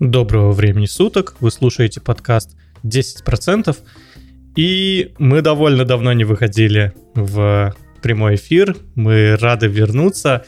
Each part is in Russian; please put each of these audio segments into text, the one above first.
Доброго времени суток, вы слушаете подкаст 10%, и мы довольно давно не выходили в прямой эфир, мы рады вернуться,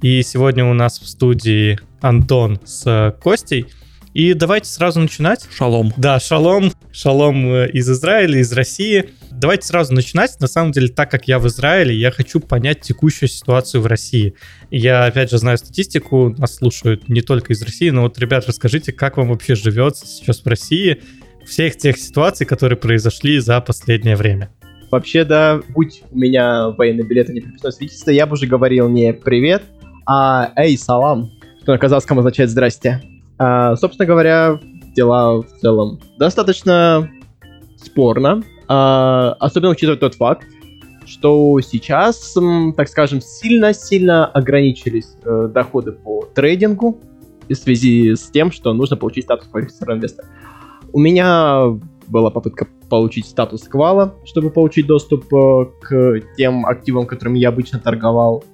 и сегодня у нас в студии Антон с Костей, и давайте сразу начинать. Шалом. Да, шалом, шалом э, из Израиля, из России. Давайте сразу начинать. На самом деле, так как я в Израиле, я хочу понять текущую ситуацию в России. Я, опять же, знаю статистику, нас слушают не только из России, но вот, ребят, расскажите, как вам вообще живется сейчас в России, всех тех ситуаций, которые произошли за последнее время. Вообще, да, будь у меня военный билет и не приписное свидетельство, я бы уже говорил не «привет», а «эй, салам», что на казахском означает «здрасте». А, собственно говоря, дела в целом достаточно спорно, а, особенно учитывая тот факт, что сейчас, так скажем, сильно-сильно ограничились э, доходы по трейдингу в связи с тем, что нужно получить статус квалифицированного инвестора. У меня была попытка получить статус квала, чтобы получить доступ э, к тем активам, которыми я обычно торговал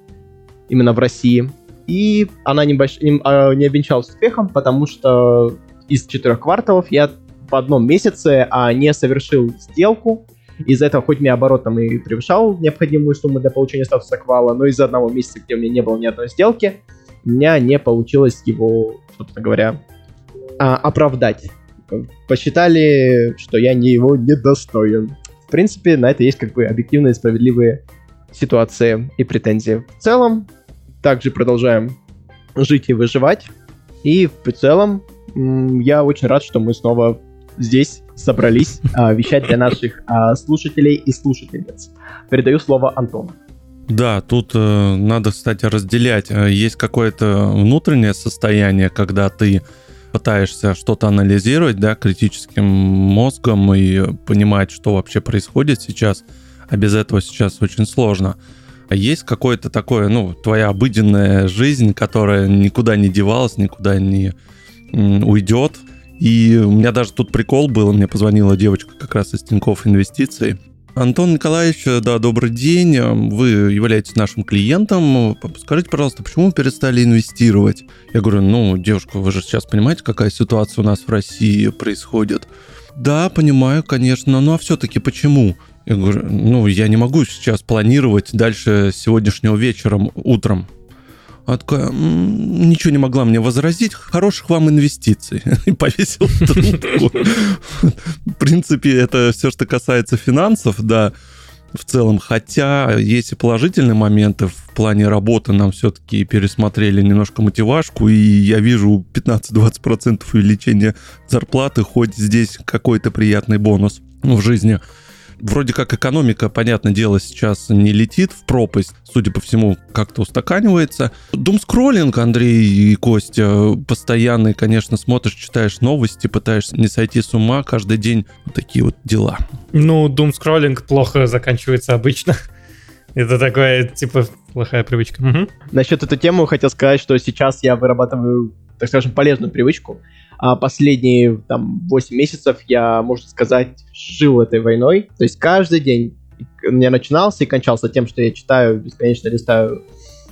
именно в России и она не, больш... не, а, не обвенчалась успехом, потому что из четырех кварталов я в одном месяце а, не совершил сделку. Из-за этого, хоть мне оборот там и превышал необходимую сумму для получения статуса квала, но из-за одного месяца, где у меня не было ни одной сделки, у меня не получилось его, собственно говоря, а, оправдать. Посчитали, что я не его недостоин. В принципе, на это есть как бы объективные справедливые ситуации и претензии. В целом, также продолжаем жить и выживать. И в целом я очень рад, что мы снова здесь собрались а, вещать для наших а, слушателей и слушательниц. Передаю слово Антону. Да, тут э, надо, кстати, разделять. Э, есть какое-то внутреннее состояние, когда ты пытаешься что-то анализировать, да, критическим мозгом и понимать, что вообще происходит сейчас, а без этого сейчас очень сложно. Есть какое-то такое, ну, твоя обыденная жизнь, которая никуда не девалась, никуда не уйдет. И у меня даже тут прикол был, мне позвонила девочка как раз из Тинькофф Инвестиций. Антон Николаевич, да, добрый день. Вы являетесь нашим клиентом. Скажите, пожалуйста, почему вы перестали инвестировать? Я говорю, ну, девушка, вы же сейчас понимаете, какая ситуация у нас в России происходит? Да, понимаю, конечно, но а все-таки почему? Я говорю, ну, я не могу сейчас планировать дальше сегодняшнего вечером, утром. Она такая, ничего не могла мне возразить, хороших вам инвестиций. И повесил трубку. В принципе, это все, что касается финансов, да, в целом. Хотя есть и положительные моменты в плане работы. Нам все-таки пересмотрели немножко мотивашку, и я вижу 15-20% увеличения зарплаты, хоть здесь какой-то приятный бонус в жизни вроде как экономика, понятное дело, сейчас не летит в пропасть, судя по всему, как-то устаканивается. Думскроллинг, Андрей и Костя, постоянный, конечно, смотришь, читаешь новости, пытаешься не сойти с ума каждый день. Вот такие вот дела. Ну, думскроллинг плохо заканчивается обычно. Это такое, типа, плохая привычка. Угу. Насчет эту тему хотел сказать, что сейчас я вырабатываю, так скажем, полезную привычку. А последние там 8 месяцев я, можно сказать, жил этой войной. То есть каждый день у меня начинался и кончался тем, что я читаю, бесконечно листаю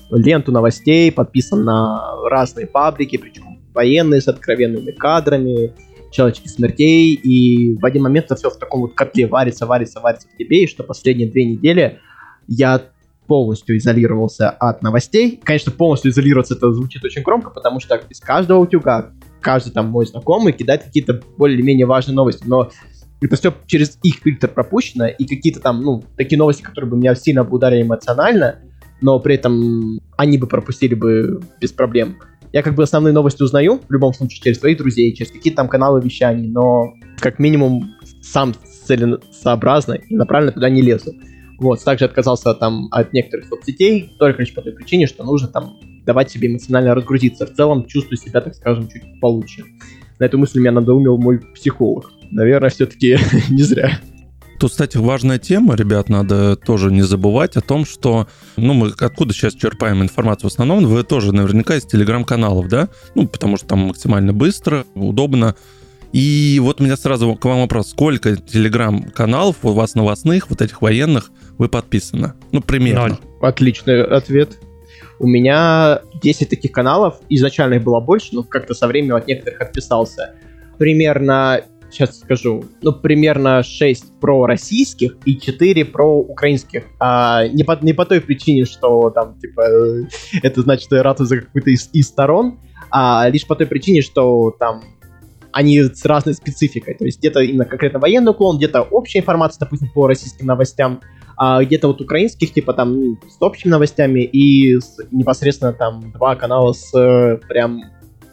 ленту новостей, подписан на разные паблики, причем военные с откровенными кадрами, человеческих смертей, и в один момент это все в таком вот котле варится, варится, варится в тебе, и что последние две недели я полностью изолировался от новостей. Конечно, полностью изолироваться это звучит очень громко, потому что из каждого утюга каждый там мой знакомый кидает какие-то более-менее важные новости, но это все через их фильтр пропущено, и какие-то там, ну, такие новости, которые бы меня сильно ударили эмоционально, но при этом они бы пропустили бы без проблем. Я как бы основные новости узнаю, в любом случае, через своих друзей, через какие-то там каналы вещаний, но как минимум сам целесообразно и направленно туда не лезу. Вот, также отказался там от некоторых соцсетей, только лишь по той причине, что нужно там давать себе эмоционально разгрузиться. В целом чувствую себя, так скажем, чуть получше. На эту мысль меня надоумил мой психолог. Наверное, все-таки не зря. Тут, кстати, важная тема, ребят, надо тоже не забывать о том, что, ну, мы откуда сейчас черпаем информацию в основном, вы тоже наверняка из телеграм-каналов, да? Ну, потому что там максимально быстро, удобно. И вот у меня сразу к вам вопрос, сколько телеграм-каналов у вас новостных, вот этих военных, вы подписаны? Ну, примерно. Ноль. Отличный ответ. У меня 10 таких каналов, изначально их было больше, но как-то со временем от некоторых отписался. Примерно, сейчас скажу, ну, примерно 6 про российских и 4 про украинских. А, не, по, не по той причине, что там, типа, э, это значит, что я ратую за какую-то из, из сторон, а лишь по той причине, что там они с разной спецификой. То есть где-то именно конкретно военный уклон, где-то общая информация, допустим, по российским новостям, а где-то вот украинских, типа там ну, с общими новостями и с, непосредственно там два канала с э, прям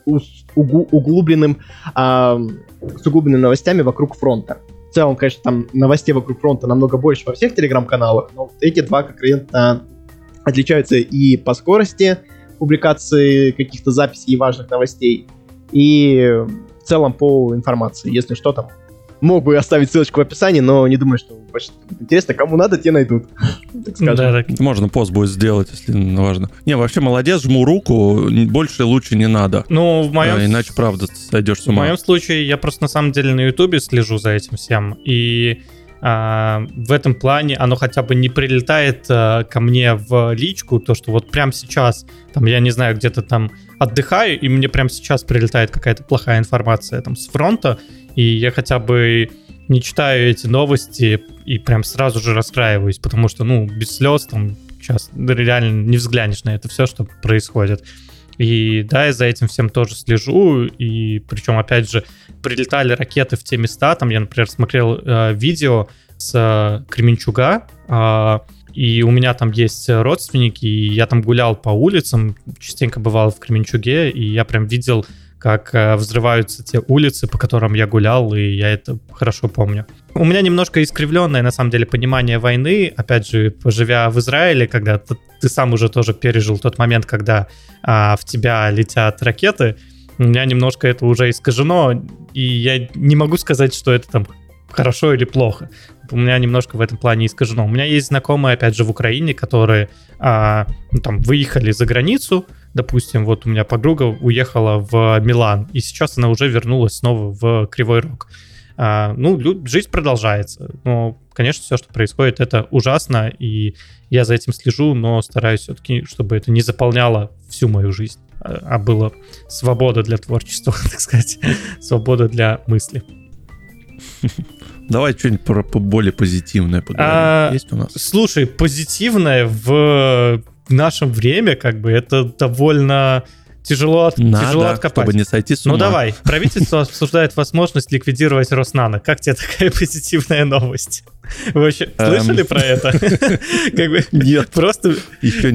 угу, углубленным, а, с углубленными новостями вокруг фронта. В целом, конечно, там новостей вокруг фронта намного больше во всех телеграм-каналах, но вот эти два конкретно отличаются и по скорости публикации каких-то записей и важных новостей, и в целом по информации. Если что, там мог бы оставить ссылочку в описании, но не думаю, что интересно. Кому надо, те найдут. Так скажем. Да, так. Можно пост будет сделать, если важно. Не, вообще молодец, жму руку, больше лучше не надо. Ну, в моем... А, иначе, правда, сойдешь с ума. В моем случае я просто на самом деле на Ютубе слежу за этим всем, и а, в этом плане оно хотя бы не прилетает а, ко мне в личку, то, что вот прямо сейчас, там, я не знаю, где-то там отдыхаю, и мне прямо сейчас прилетает какая-то плохая информация там с фронта, и я хотя бы не читаю эти новости и прям сразу же расстраиваюсь, потому что, ну, без слез там сейчас реально не взглянешь на это все, что происходит. И да, я за этим всем тоже слежу, и причем, опять же, прилетали ракеты в те места, там я, например, смотрел э, видео с э, Кременчуга, э, и у меня там есть родственники, и я там гулял по улицам, частенько бывал в Кременчуге, и я прям видел как э, взрываются те улицы, по которым я гулял, и я это хорошо помню. У меня немножко искривленное, на самом деле, понимание войны. Опять же, поживя в Израиле, когда ты, ты сам уже тоже пережил тот момент, когда а, в тебя летят ракеты, у меня немножко это уже искажено, и я не могу сказать, что это там хорошо или плохо. У меня немножко в этом плане искажено. У меня есть знакомые, опять же, в Украине, которые а, ну, там выехали за границу, допустим, вот у меня подруга уехала в Милан, и сейчас она уже вернулась снова в Кривой Рог. А, ну, жизнь продолжается. Но, конечно, все, что происходит, это ужасно, и я за этим слежу, но стараюсь все-таки, чтобы это не заполняло всю мою жизнь, а, а было свобода для творчества, так сказать, свобода для мысли. Давай что-нибудь про более позитивное поговорим. А, Есть у нас? Слушай, позитивное в в наше время, как бы, это довольно тяжело, от, Надо, тяжело откопать. чтобы не сойти с ну, ума. Ну давай, правительство обсуждает возможность ликвидировать Роснано. Как тебе такая позитивная новость? Вы вообще эм. слышали про это? Нет. Просто.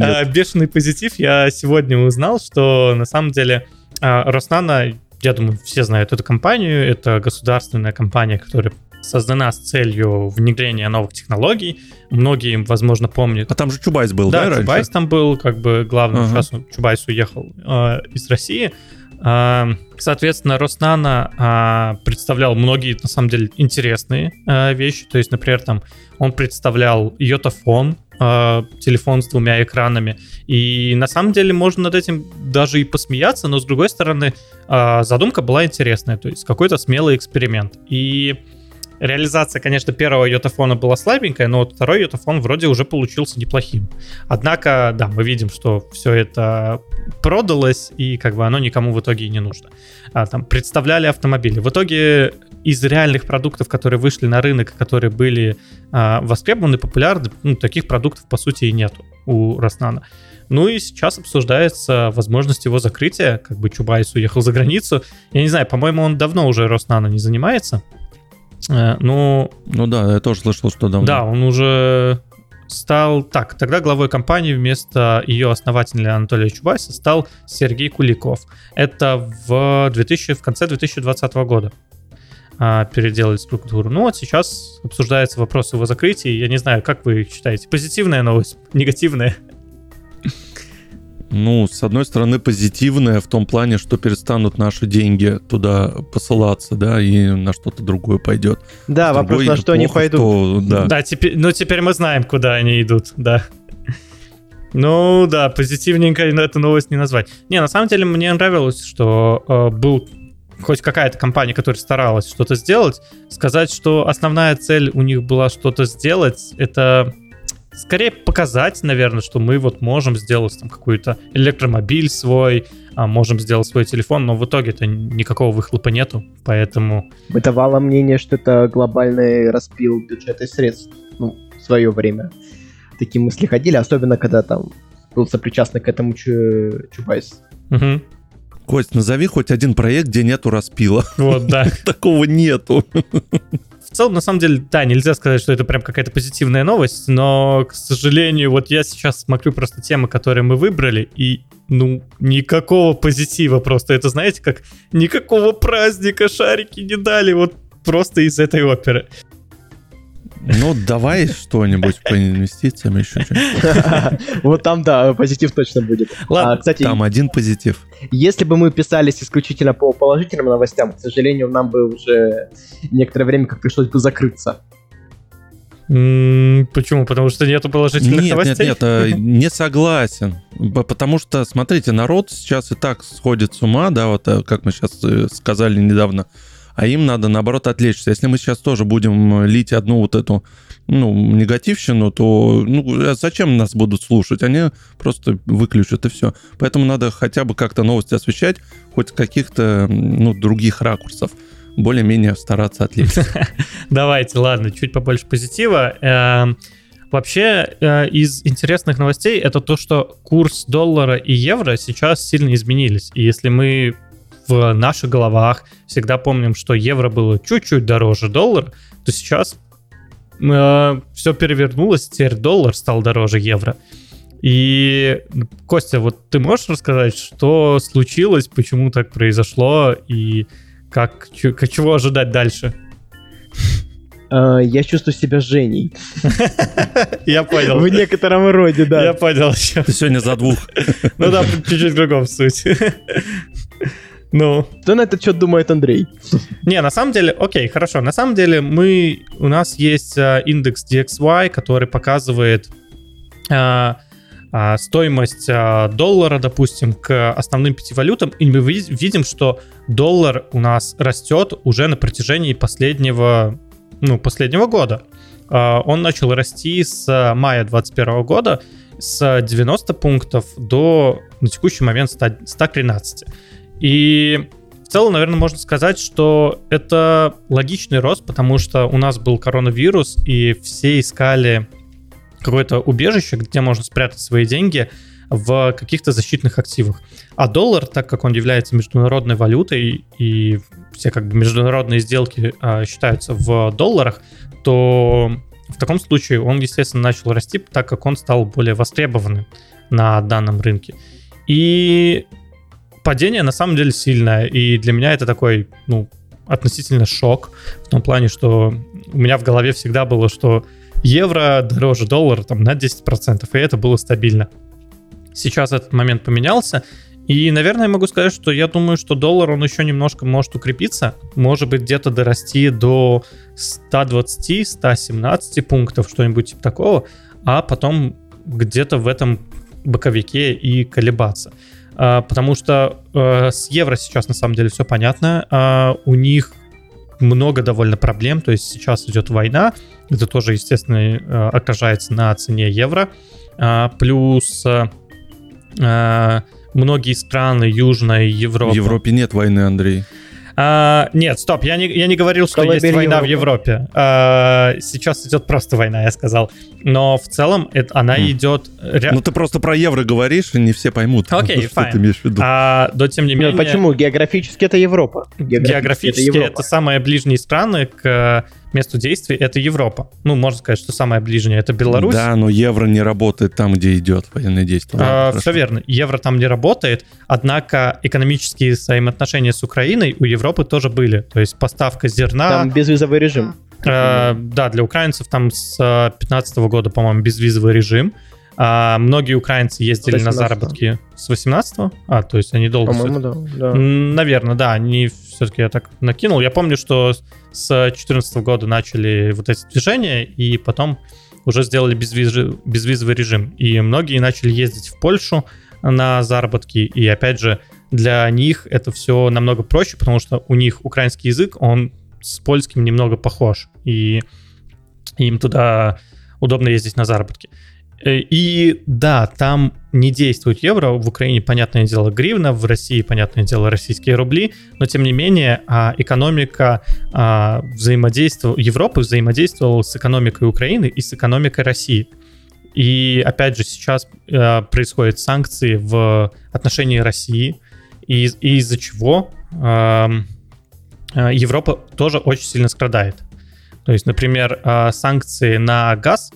А, бешеный позитив. Я сегодня узнал, что на самом деле а, Роснано я думаю, все знают эту компанию. Это государственная компания, которая создана с целью внедрения новых технологий. Многие, возможно, помнят. А там же Чубайс был, да, да Чубайс там был, как бы главным. Ага. Сейчас Чубайс уехал э, из России. Э, соответственно, Роснано э, представлял многие, на самом деле, интересные э, вещи. То есть, например, там он представлял йотафон, телефон с двумя экранами. И на самом деле можно над этим даже и посмеяться, но с другой стороны, задумка была интересная, то есть какой-то смелый эксперимент. И Реализация, конечно, первого йотафона была слабенькая, но вот второй йотафон вроде уже получился неплохим. Однако, да, мы видим, что все это продалось, и как бы оно никому в итоге и не нужно. А, там представляли автомобили. В итоге из реальных продуктов, которые вышли на рынок, которые были а, востребованы, популярны, ну, таких продуктов, по сути, и нету у Роснана. Ну и сейчас обсуждается возможность его закрытия, как бы Чубайс уехал за границу. Я не знаю, по-моему, он давно уже Роснано не занимается. Э, ну, ну да, я тоже слышал, что давно. Да, он уже стал... Так, тогда главой компании вместо ее основателя Анатолия Чубайса стал Сергей Куликов. Это в, 2000, в конце 2020 года а, переделали структуру. Ну вот сейчас обсуждается вопрос его закрытия. Я не знаю, как вы считаете, позитивная новость, негативная? Ну, с одной стороны, позитивное в том плане, что перестанут наши деньги туда посылаться, да, и на что-то другое пойдет. Да, с вопрос, другой, на что плохо, они пойдут. То, да, да теперь, ну теперь мы знаем, куда они идут, да. Ну да, позитивненько эту новость не назвать. Не, на самом деле мне нравилось, что э, был хоть какая-то компания, которая старалась что-то сделать, сказать, что основная цель у них была что-то сделать, это скорее показать, наверное, что мы вот можем сделать там какой-то электромобиль свой, а можем сделать свой телефон, но в итоге-то никакого выхлопа нету, поэтому... Бытовало мнение, что это глобальный распил бюджета и средств, ну, в свое время. Такие мысли ходили, особенно когда там был сопричастный к этому Чу... Чубайс. Угу. Кость, назови хоть один проект, где нету распила. Вот, да. Такого нету. В целом, на самом деле, да, нельзя сказать, что это прям какая-то позитивная новость, но, к сожалению, вот я сейчас смотрю просто темы, которые мы выбрали, и, ну, никакого позитива просто. Это, знаете, как никакого праздника шарики не дали, вот просто из этой оперы. Ну, давай что-нибудь по инвестициям еще Вот там, да, позитив точно будет. Ладно, а, кстати, там один позитив. Если бы мы писались исключительно по положительным новостям, к сожалению, нам бы уже некоторое время как пришлось бы закрыться. Почему? Потому что нету положительных нет, новостей? Нет, нет, э, не согласен. Потому что, смотрите, народ сейчас и так сходит с ума, да, вот э, как мы сейчас э, сказали недавно, а им надо, наоборот, отвлечься. Если мы сейчас тоже будем лить одну вот эту ну, негативщину, то ну, а зачем нас будут слушать? Они просто выключат и все. Поэтому надо хотя бы как-то новости освещать, хоть каких-то ну, других ракурсов более-менее стараться отвлечься. Давайте, ладно, чуть побольше позитива. Эм, вообще, э, из интересных новостей это то, что курс доллара и евро сейчас сильно изменились. И если мы в наших головах всегда помним, что евро было чуть-чуть дороже доллара, то сейчас э, все перевернулось, теперь доллар стал дороже евро. И, Костя, вот ты можешь рассказать, что случилось, почему так произошло и как, чего ожидать дальше? Uh, я чувствую себя Женей. Я понял. В некотором роде, да. Я понял. Ты сегодня за двух. Ну да, чуть-чуть в другом суть. Ну. Что на этот счет думает Андрей? Не, на самом деле, окей, хорошо. На самом деле мы, у нас есть а, индекс DXY, который показывает а, а, стоимость доллара, допустим, к основным пяти валютам, и мы видим, что доллар у нас растет уже на протяжении последнего, ну, последнего года. Он начал расти с мая 2021 года с 90 пунктов до на текущий момент 100, 113. И в целом, наверное, можно сказать, что это логичный рост, потому что у нас был коронавирус, и все искали какое-то убежище, где можно спрятать свои деньги в каких-то защитных активах. А доллар, так как он является международной валютой и все как бы международные сделки э, считаются в долларах, то в таком случае он, естественно, начал расти, так как он стал более востребованным на данном рынке. И падение на самом деле сильное, и для меня это такой, ну, относительно шок, в том плане, что у меня в голове всегда было, что евро дороже доллара там на 10%, и это было стабильно. Сейчас этот момент поменялся, и, наверное, я могу сказать, что я думаю, что доллар, он еще немножко может укрепиться, может быть, где-то дорасти до 120-117 пунктов, что-нибудь типа такого, а потом где-то в этом боковике и колебаться. А, потому что э, с евро сейчас на самом деле все понятно. А, у них много довольно проблем, то есть сейчас идет война, это тоже, естественно, э, отражается на цене евро. А, плюс э, многие страны Южной Европы... В Европе нет войны, Андрей. А, нет, стоп, я не, я не говорил, что Колыбель есть война Европы. в Европе. А, сейчас идет просто война, я сказал. Но в целом это, она mm. идет... Ну ты просто про евро говоришь, и не все поймут, Окей, okay, что ты имеешь в виду. А, но тем не менее... Почему? Географически это Европа. Географически, Географически это, Европа. это самые ближние страны к месту действия это Европа. Ну, можно сказать, что самое ближнее это Беларусь. Да, но евро не работает там, где идет военное действие. А, все верно. Евро там не работает, однако экономические взаимоотношения с Украиной у Европы тоже были. То есть поставка зерна... Там безвизовый режим. А, да, для украинцев там с 2015 года, по-моему, безвизовый режим. А многие украинцы ездили на заработки с 18 А, то есть они долго... По-моему, да, да. Наверное, да, они все-таки я так накинул. Я помню, что с 2014 года начали вот эти движения, и потом уже сделали безвиз... безвизовый режим. И многие начали ездить в Польшу на заработки, и опять же, для них это все намного проще, потому что у них украинский язык, он с польским немного похож, и им туда удобно ездить на заработки. Э, и да, там не действует евро, в Украине, понятное дело, гривна, в России, понятное дело, российские рубли, но тем не менее а, экономика а, взаимодействовала, Европы взаимодействовала с экономикой Украины и с экономикой России. И опять же сейчас э, происходят санкции в отношении России, и, и из-за чего э, Европа тоже очень сильно страдает. То есть, например, санкции на газ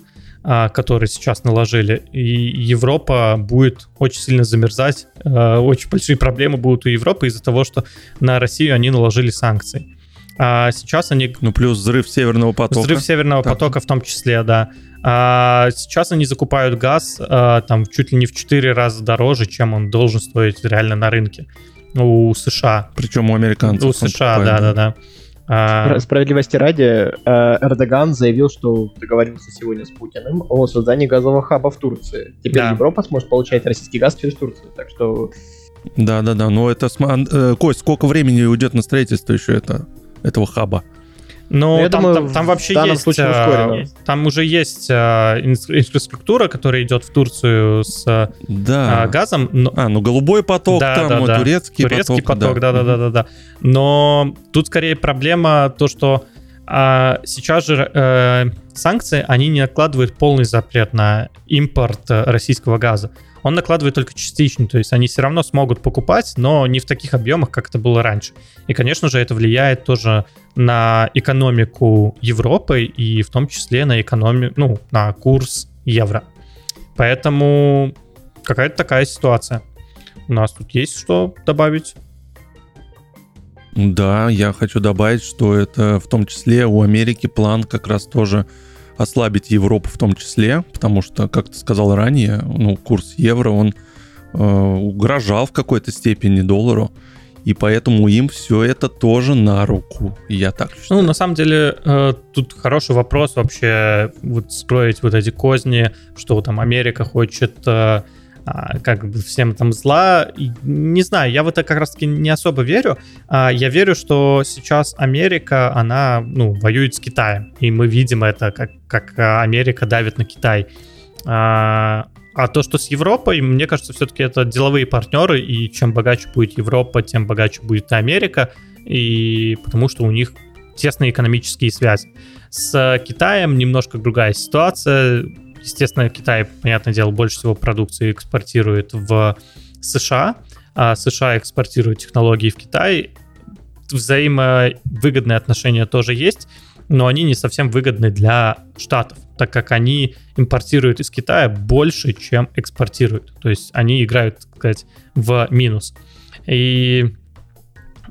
которые сейчас наложили, и Европа будет очень сильно замерзать, а, очень большие проблемы будут у Европы из-за того, что на Россию они наложили санкции. А сейчас они... Ну, плюс взрыв Северного потока. Взрыв Северного так. потока в том числе, да. А сейчас они закупают газ а, там чуть ли не в 4 раза дороже, чем он должен стоить реально на рынке у США. Причем у американцев. У США, да-да-да. А... Справедливости ради, э, Эрдоган заявил, что договорился сегодня с Путиным о создании газового хаба в Турции. Теперь да. Европа сможет получать российский газ через Турцию. Так что... Да-да-да, но это... Э, Кость, сколько времени уйдет на строительство еще это, этого хаба? Ну, ну там, думаю, там, там вообще есть, а, там уже есть а, инфраструктура, которая идет в Турцию с да. а, газом. Но... А, ну голубой поток, да, там да, да. турецкий, турецкий поток, поток да, да, да, да, да. Но тут скорее проблема то, что а, сейчас же э, санкции они не накладывают полный запрет на импорт э, российского газа он накладывает только частично, то есть они все равно смогут покупать, но не в таких объемах, как это было раньше. И, конечно же, это влияет тоже на экономику Европы и в том числе на экономику, ну, на курс евро. Поэтому какая-то такая ситуация. У нас тут есть что добавить? Да, я хочу добавить, что это в том числе у Америки план как раз тоже ослабить Европу в том числе, потому что, как ты сказал ранее, ну, курс евро, он э, угрожал в какой-то степени доллару, и поэтому им все это тоже на руку. Я так считаю. Ну, на самом деле, э, тут хороший вопрос вообще вот строить вот эти козни, что там Америка хочет э, а, как бы всем там зла. Не знаю, я в это как раз-таки не особо верю. А, я верю, что сейчас Америка, она, ну, воюет с Китаем. И мы видим это, как, как Америка давит на Китай. А, а то, что с Европой, мне кажется, все-таки это деловые партнеры, и чем богаче будет Европа, тем богаче будет и Америка, и потому что у них тесные экономические связи. С Китаем немножко другая ситуация Естественно, Китай, понятное дело, больше всего продукции экспортирует в США, а США экспортирует технологии в Китай. Взаимовыгодные отношения тоже есть, но они не совсем выгодны для Штатов, так как они импортируют из Китая больше, чем экспортируют. То есть они играют, так сказать, в минус. И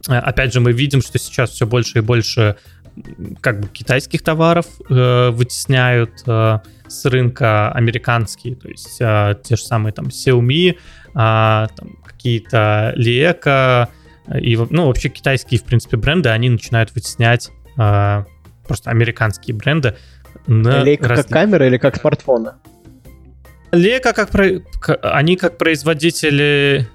опять же, мы видим, что сейчас все больше и больше как бы китайских товаров э, вытесняют э, с рынка американские, то есть э, те же самые там Xiaomi, э, какие-то Лека и ну вообще китайские в принципе бренды, они начинают вытеснять э, просто американские бренды. Лейка раз... как камера или как смартфоны? Лека как про... они как производители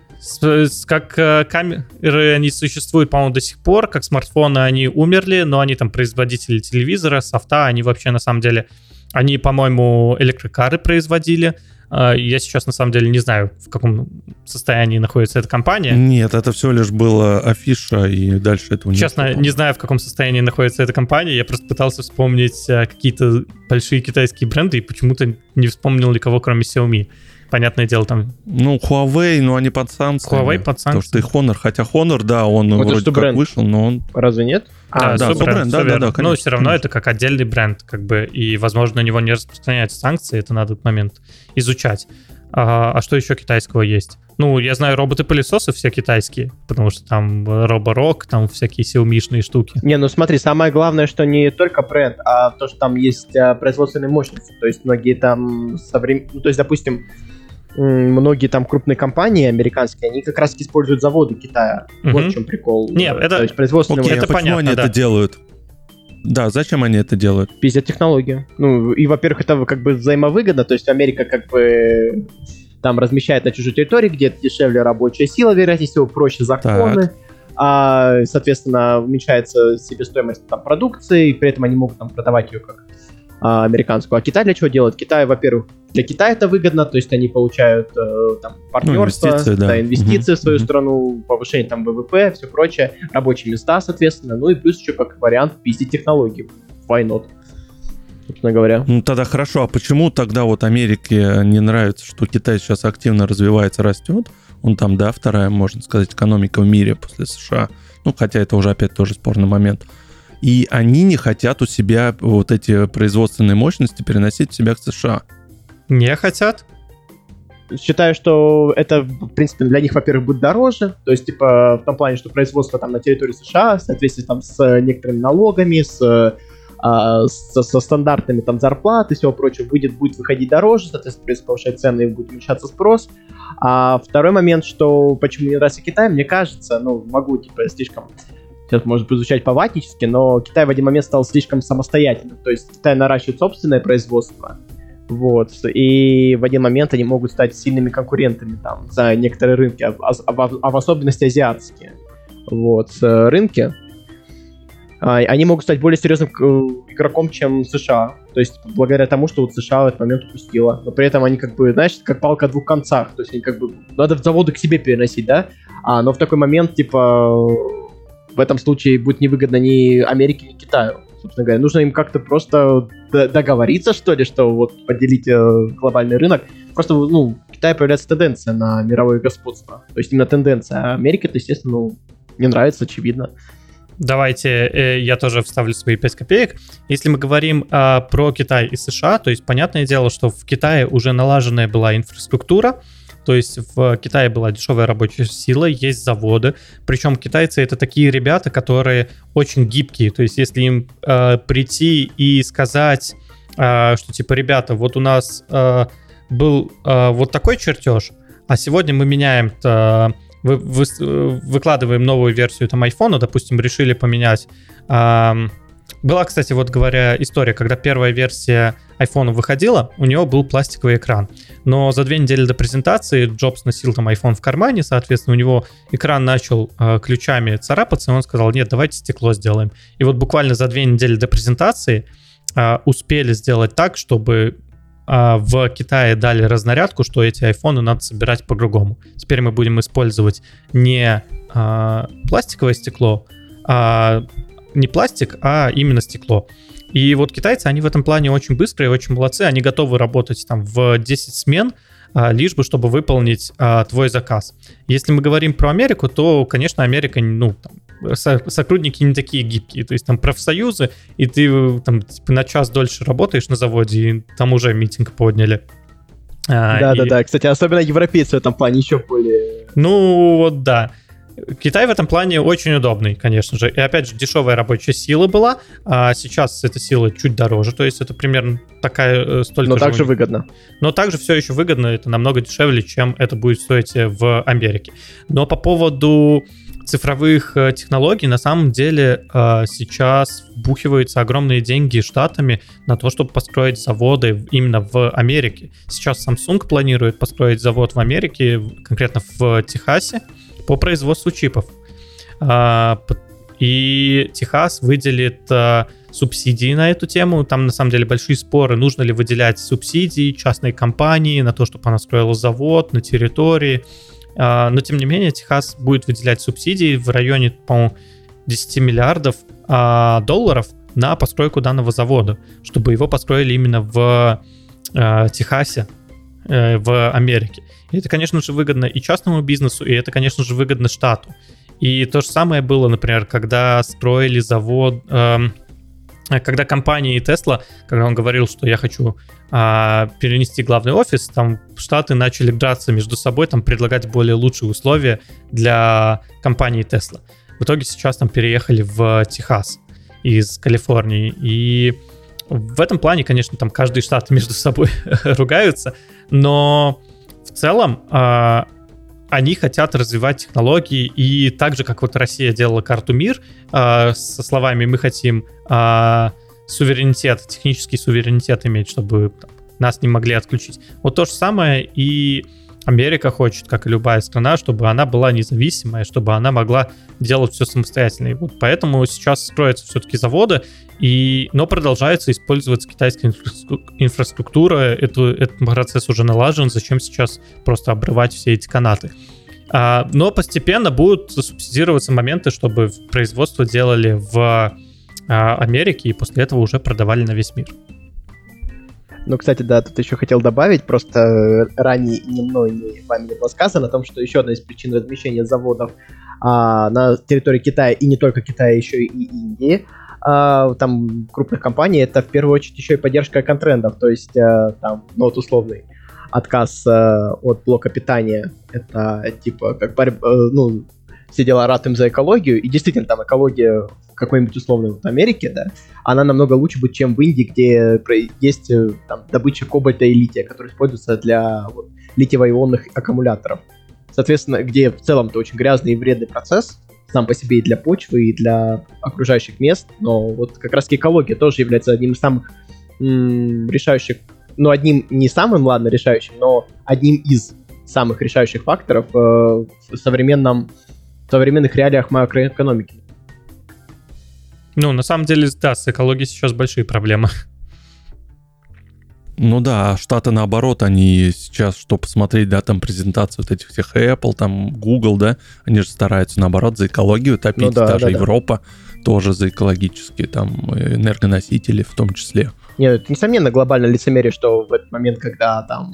как э, камеры, они существуют, по-моему, до сих пор, как смартфоны они умерли, но они там производители телевизора, софта, они вообще на самом деле, они, по-моему, электрокары производили. А, я сейчас на самом деле не знаю, в каком состоянии находится эта компания. Нет, это всего лишь была афиша, и дальше этого не Честно, не знаю, в каком состоянии находится эта компания. Я просто пытался вспомнить э, какие-то большие китайские бренды, и почему-то не вспомнил никого, кроме Xiaomi понятное дело, там... Ну, Huawei, ну, они под санкциями. Huawei под санкциями. Потому что и Honor, хотя Honor, да, он вот вроде как бренд. вышел, но он... Разве нет? А, да, да, бренд, да, да, да, конечно. Но все равно это как отдельный бренд, как бы, и, возможно, на него не распространяются санкции, это надо в этот момент изучать. А, а что еще китайского есть? Ну, я знаю роботы-пылесосы все китайские, потому что там Роборок, там всякие Xiaomi штуки. Не, ну смотри, самое главное, что не только бренд, а то, что там есть а, производственные мощности. То есть многие там современные... Ну, то есть, допустим, многие там крупные компании американские, они как раз используют заводы Китая. Угу. Вот в чем прикол. Нет, это, То есть производственные Окей, это почему понятно, они да. это делают? Да, зачем они это делают? Пиздят технологию. Ну, и, во-первых, это как бы взаимовыгодно, то есть Америка как бы там размещает на чужой территории, где дешевле рабочая сила, вероятнее всего, проще законы. Так. А, соответственно, уменьшается себестоимость там, продукции, и при этом они могут там продавать ее как а, американскую. А Китай для чего делает? Китай, во-первых, для Китая это выгодно, то есть они получают э, там партнерство, ну, инвестиции, да. Да, инвестиции угу, в свою угу. страну, повышение там ВВП, все прочее, рабочие места, соответственно, ну и плюс еще как вариант пиздить технологии. Why not? собственно говоря. Ну тогда хорошо, а почему тогда вот Америке не нравится, что Китай сейчас активно развивается, растет? Он там, да, вторая, можно сказать, экономика в мире после США. Ну, хотя это уже опять тоже спорный момент. И они не хотят у себя вот эти производственные мощности переносить в себя к США. Не хотят? Считаю, что это, в принципе, для них, во-первых, будет дороже. То есть, типа, в том плане, что производство там на территории США в соответствии там с некоторыми налогами, с а, со, со стандартными там зарплат и всего прочего выйдет, будет выходить дороже, соответственно, придется повышать цены и будет уменьшаться спрос. А второй момент, что почему не нравится Китай, мне кажется, ну, могу, типа, слишком сейчас может прозвучать поватнически, но Китай в один момент стал слишком самостоятельным. То есть Китай наращивает собственное производство, вот, и в один момент они могут стать сильными конкурентами там за некоторые рынки, а, а, а, а в особенности азиатские. Вот, рынки, а, они могут стать более серьезным э, игроком, чем США. То есть, благодаря тому, что вот США в этот момент упустила. Но при этом они как бы, знаешь, как палка о двух концах. То есть, они как бы, надо в заводы к себе переносить, да? А, но в такой момент, типа, в этом случае будет невыгодно ни Америке, ни Китаю. Собственно говоря, нужно им как-то просто договориться, что ли, что вот поделить э, глобальный рынок. Просто, ну, в Китае появляется тенденция на мировое господство. То есть именно тенденция. А Америке это, естественно, ну, не нравится, очевидно давайте э, я тоже вставлю свои 5 копеек. Если мы говорим э, про Китай и США, то есть понятное дело, что в Китае уже налаженная была инфраструктура, то есть в Китае была дешевая рабочая сила, есть заводы. Причем китайцы это такие ребята, которые очень гибкие. То есть если им э, прийти и сказать, э, что типа, ребята, вот у нас э, был э, вот такой чертеж, а сегодня мы меняем э, вы, вы, выкладываем новую версию там айфона, допустим, решили поменять. Эм, была, кстати, вот говоря, история, когда первая версия iPhone выходила, у него был пластиковый экран. Но за две недели до презентации Джобс носил там iPhone в кармане, соответственно, у него экран начал э, ключами царапаться, и он сказал, нет, давайте стекло сделаем. И вот буквально за две недели до презентации э, успели сделать так, чтобы а, в Китае дали разнарядку, что эти айфоны надо собирать по-другому. Теперь мы будем использовать не а, пластиковое стекло, а не пластик, а именно стекло. И вот китайцы, они в этом плане очень быстрые, очень молодцы, они готовы работать там в 10 смен, а, лишь бы чтобы выполнить а, твой заказ. Если мы говорим про Америку, то, конечно, Америка, ну, там, сотрудники не такие гибкие, то есть там профсоюзы, и ты там типа, на час дольше работаешь на заводе, и там уже митинг подняли. Да-да-да, и... кстати, особенно европейцы в этом плане еще более... Ну, вот да. Китай в этом плане очень удобный, конечно же. И опять же, дешевая рабочая сила была, а сейчас эта сила чуть дороже, то есть это примерно такая э, столько Но же также выгодно. Но также все еще выгодно, это намного дешевле, чем это будет стоить в Америке. Но по поводу цифровых э, технологий на самом деле э, сейчас вбухиваются огромные деньги штатами на то, чтобы построить заводы именно в Америке. Сейчас Samsung планирует построить завод в Америке, конкретно в Техасе, по производству чипов. А, и Техас выделит э, субсидии на эту тему. Там на самом деле большие споры, нужно ли выделять субсидии частной компании на то, чтобы она строила завод на территории. А, но, тем не менее, Техас будет выделять субсидии в районе, по-моему, 10 миллиардов а, долларов на постройку данного завода, чтобы его построили именно в а, Техасе, э, в Америке. И это, конечно же, выгодно и частному бизнесу, и это, конечно же, выгодно штату. И то же самое было, например, когда строили завод, эм, когда компания Tesla, когда он говорил, что я хочу а, перенести главный офис, там штаты начали драться между собой, там предлагать более лучшие условия для компании Tesla. В итоге сейчас там переехали в Техас из Калифорнии. И в этом плане, конечно, там каждый штат между собой ругаются, но в целом а, они хотят развивать технологии, и так же, как вот Россия делала карту мир э, со словами «мы хотим э, суверенитет, технический суверенитет иметь, чтобы там, нас не могли отключить». Вот то же самое и Америка хочет, как и любая страна, чтобы она была независимая, чтобы она могла делать все самостоятельно. И вот поэтому сейчас строятся все-таки заводы, и, но продолжается использоваться китайская инфраструктура. Это, этот процесс уже налажен. Зачем сейчас просто обрывать все эти канаты? А, но постепенно будут субсидироваться моменты, чтобы производство делали в а, Америке и после этого уже продавали на весь мир. Ну, кстати, да, тут еще хотел добавить, просто ранее ни мной, ни вами не было сказано о том, что еще одна из причин размещения заводов а, на территории Китая, и не только Китая, еще и Индии, а, там крупных компаний, это в первую очередь еще и поддержка контрендов, то есть а, там, ну вот условный отказ а, от блока питания, это типа как борьба, э, ну, все дела ратуем за экологию, и действительно там экология в какой-нибудь условной вот Америке, да, она намного лучше будет, чем в Индии, где есть э, там, добыча кобальта и лития, которые используются для вот, литиево-ионных аккумуляторов. Соответственно, где в целом это очень грязный и вредный процесс, сам по себе и для почвы, и для окружающих мест, но вот как раз экология тоже является одним из самых м- решающих, ну, одним не самым, ладно, решающим, но одним из самых решающих факторов э, в современном в современных реалиях макроэкономики. Ну, на самом деле, да, с экологией сейчас большие проблемы. Ну да, а Штаты наоборот, они сейчас, чтобы посмотреть, да, там презентацию вот этих всех Apple, там Google, да, они же стараются наоборот за экологию топить, ну, да, даже да, Европа да. тоже за экологические там энергоносители в том числе. Нет, это несомненно глобальное лицемерие, что в этот момент, когда там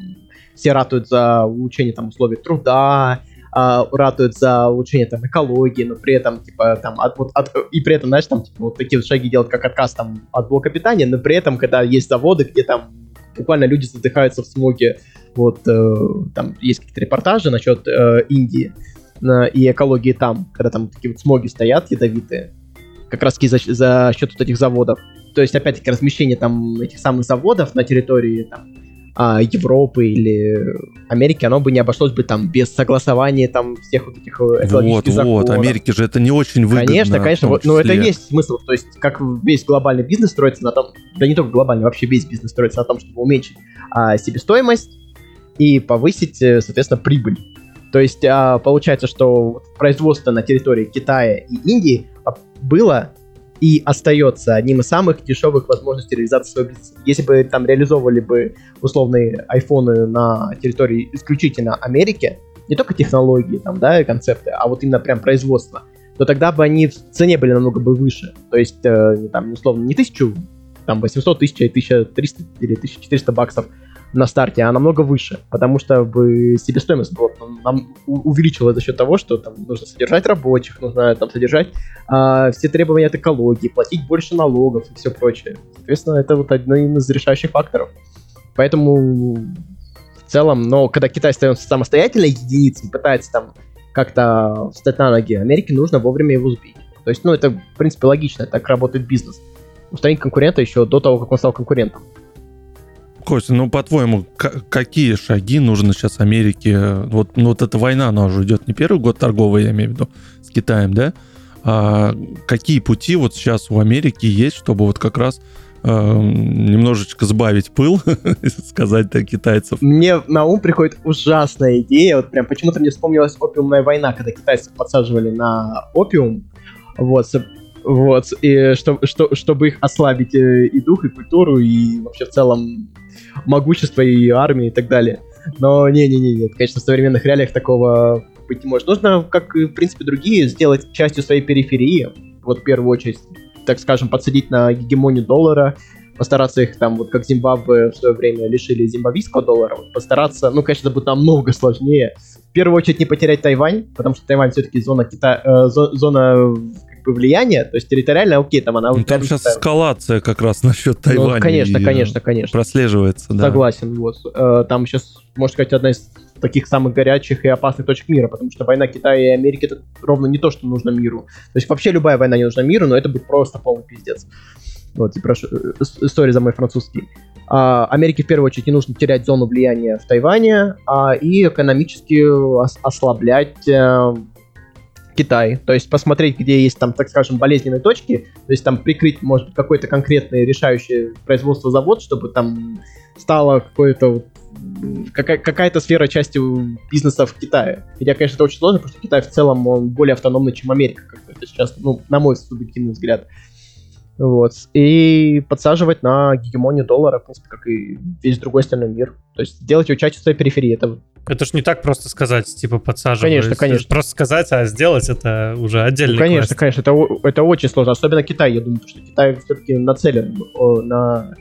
все ратуют за улучшение там условий труда, а, ратуют за улучшение там экологии, но при этом, типа, там, от, вот, от, и при этом, знаешь, там, типа, вот такие шаги делать, как отказ там от блока питания, но при этом, когда есть заводы, где там буквально люди задыхаются в смоге, вот, э, там есть какие-то репортажи насчет э, Индии э, и экологии там, когда там такие вот смоги стоят ядовитые, как раз за, за счет вот этих заводов. То есть, опять-таки, размещение там этих самых заводов на территории там, а, Европы или Америки, оно бы не обошлось бы там без согласования там всех вот этих э, экологических вот, законов. Вот, Америке же это не очень выгодно. Конечно, конечно, вот, но это есть смысл, то есть как весь глобальный бизнес строится на том, да не только глобальный, вообще весь бизнес строится на том, чтобы уменьшить а, себестоимость и повысить, э, соответственно, прибыль. То есть а, получается, что производство на территории Китая и Индии было и остается одним из самых дешевых возможностей реализации своего бизнеса. Если бы там реализовывали бы условные айфоны на территории исключительно Америки, не только технологии там, да, и концепты, а вот именно прям производство, то тогда бы они в цене были намного бы выше. То есть, э, там, условно, не тысячу, там, 800, 1000, 1300 или 1400 баксов на старте, а намного выше, потому что бы себестоимость была, нам увеличилась за счет того, что там нужно содержать рабочих, нужно там содержать а, все требования от экологии, платить больше налогов и все прочее. Соответственно, это вот один из решающих факторов. Поэтому в целом, но когда Китай становится самостоятельной единицей, пытается там как-то встать на ноги, Америке нужно вовремя его сбить. То есть, ну, это, в принципе, логично, так работает бизнес. Устранить конкурента еще до того, как он стал конкурентом. Костя, ну по-твоему, какие шаги нужно сейчас Америке? Вот, ну, вот эта война, она уже идет не первый год торговая, я имею в виду, с Китаем, да? А какие пути вот сейчас у Америки есть, чтобы вот как раз э, немножечко сбавить пыл, сказать для китайцев? Мне на ум приходит ужасная идея, вот прям почему-то мне вспомнилась опиумная война, когда китайцев подсаживали на опиум, вот, вот, и что, что, чтобы их ослабить э, и дух, и культуру, и вообще в целом могущество и армии и так далее. Но не-не-не, нет, конечно, в современных реалиях такого быть не может. Нужно, как и, в принципе, другие, сделать частью своей периферии, вот в первую очередь, так скажем, подсадить на гегемонию доллара, постараться их там, вот как Зимбабве в свое время лишили зимбабвийского доллара, вот постараться, ну, конечно, будет намного сложнее. В первую очередь не потерять Тайвань, потому что Тайвань все-таки зона, Кита... э, зона бы влияние, то есть территориально, окей, там она... Ну, там сейчас эскалация как раз насчет ну, Тайваня. Ну, конечно, конечно, конечно. Прослеживается, да. Согласен, вот. Э, там сейчас, можно сказать, одна из таких самых горячих и опасных точек мира, потому что война Китая и Америки это ровно не то, что нужно миру. То есть вообще любая война не нужна миру, но это будет просто полный пиздец. Вот, и прошу, э, история за мой французский. А, Америке в первую очередь не нужно терять зону влияния в Тайване а, и экономически ос- ослаблять э, Китай. То есть посмотреть, где есть там, так скажем, болезненные точки, то есть там прикрыть, может какой-то конкретный решающий производство завод, чтобы там стало какое-то вот какая- какая-то сфера части бизнеса в Китае. Хотя, конечно, это очень сложно, потому что Китай в целом он более автономный, чем Америка, как это сейчас, ну, на мой субъективный взгляд. Вот. И подсаживать на гегемонию доллара, в принципе, как и весь другой остальной мир. То есть делать его частью своей периферии. Это Это ж не так просто сказать, типа, подсаживать. Конечно, конечно. Просто сказать, а сделать это уже отдельный Ну, конечно, квест. конечно, это, это очень сложно, особенно Китай, я думаю, что Китай все-таки нацелен о, на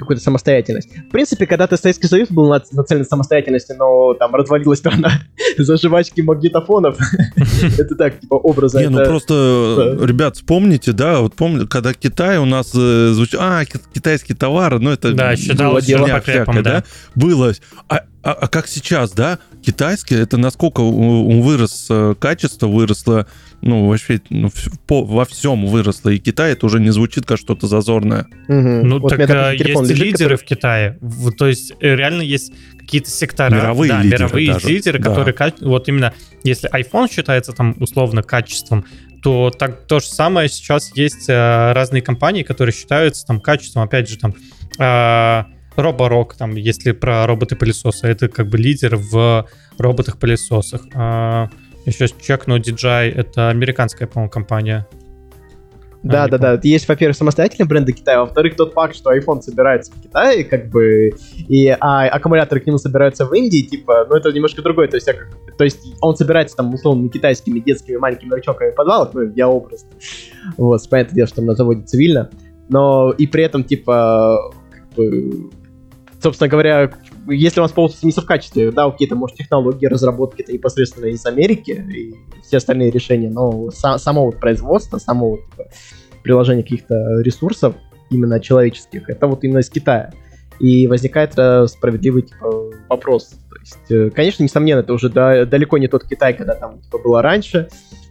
какую-то самостоятельность. В принципе, когда-то Советский Союз был нац- нацелен на самостоятельность, но там развалилась страна за жвачки магнитофонов. Это так, типа, образа. Не, ну просто, ребят, вспомните, да, вот помните, когда Китай у нас э, звучит, а, ки- китайский товар, ну это Да, считалось всякая, да. было. А, а- а как сейчас, да, китайский, это насколько вырос э, качество, выросло, ну, вообще, ну, в- по- во всем выросло, и Китай это уже не звучит как что-то зазорное. Мгм. Ну, Вот так а, есть лежит, лидеры который- в Китае. В- То есть э, реально есть какие-то сектора. Мировые да, лидеры мировые даже, лидеры, да. которые, вот именно, если iPhone считается там условно качеством, то так то же самое сейчас есть э, разные компании, которые считаются там качеством, опять же, там э, Роборок, там, если про роботы-пылесосы, это как бы лидер в роботах-пылесосах. А, я сейчас чекну DJI, это американская, по-моему, компания. Да, А, да, да. Есть, во-первых, самостоятельные бренды Китая, а во-вторых, тот факт, что iPhone собирается в Китае, как бы, и а, аккумуляторы к нему собираются в Индии, типа, ну это немножко другое. То есть, как- то есть он собирается там, условно, китайскими детскими маленькими рычоками в подвалах, ну, я образ. Вот, понятное дело, что там на заводе цивильно. Но и при этом, типа, как бы, собственно говоря, если у нас полностью не в качестве, да, это может технологии, разработки, это непосредственно из Америки и все остальные решения, но са- само вот производство, само вот, типа, приложение каких-то ресурсов, именно человеческих, это вот именно из Китая. И возникает э, справедливый типа, вопрос. То есть, э, конечно, несомненно, это уже да- далеко не тот Китай, когда там типа, было раньше.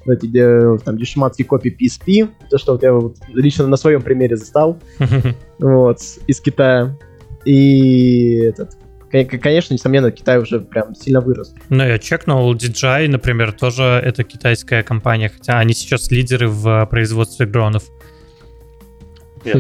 Эти э, там дешманские копии PSP, то, что вот я вот лично на своем примере застал вот, из Китая. И этот, конечно, несомненно, Китай уже прям сильно вырос. Ну, я чекнул DJI, например, тоже это китайская компания, хотя они сейчас лидеры в производстве дронов.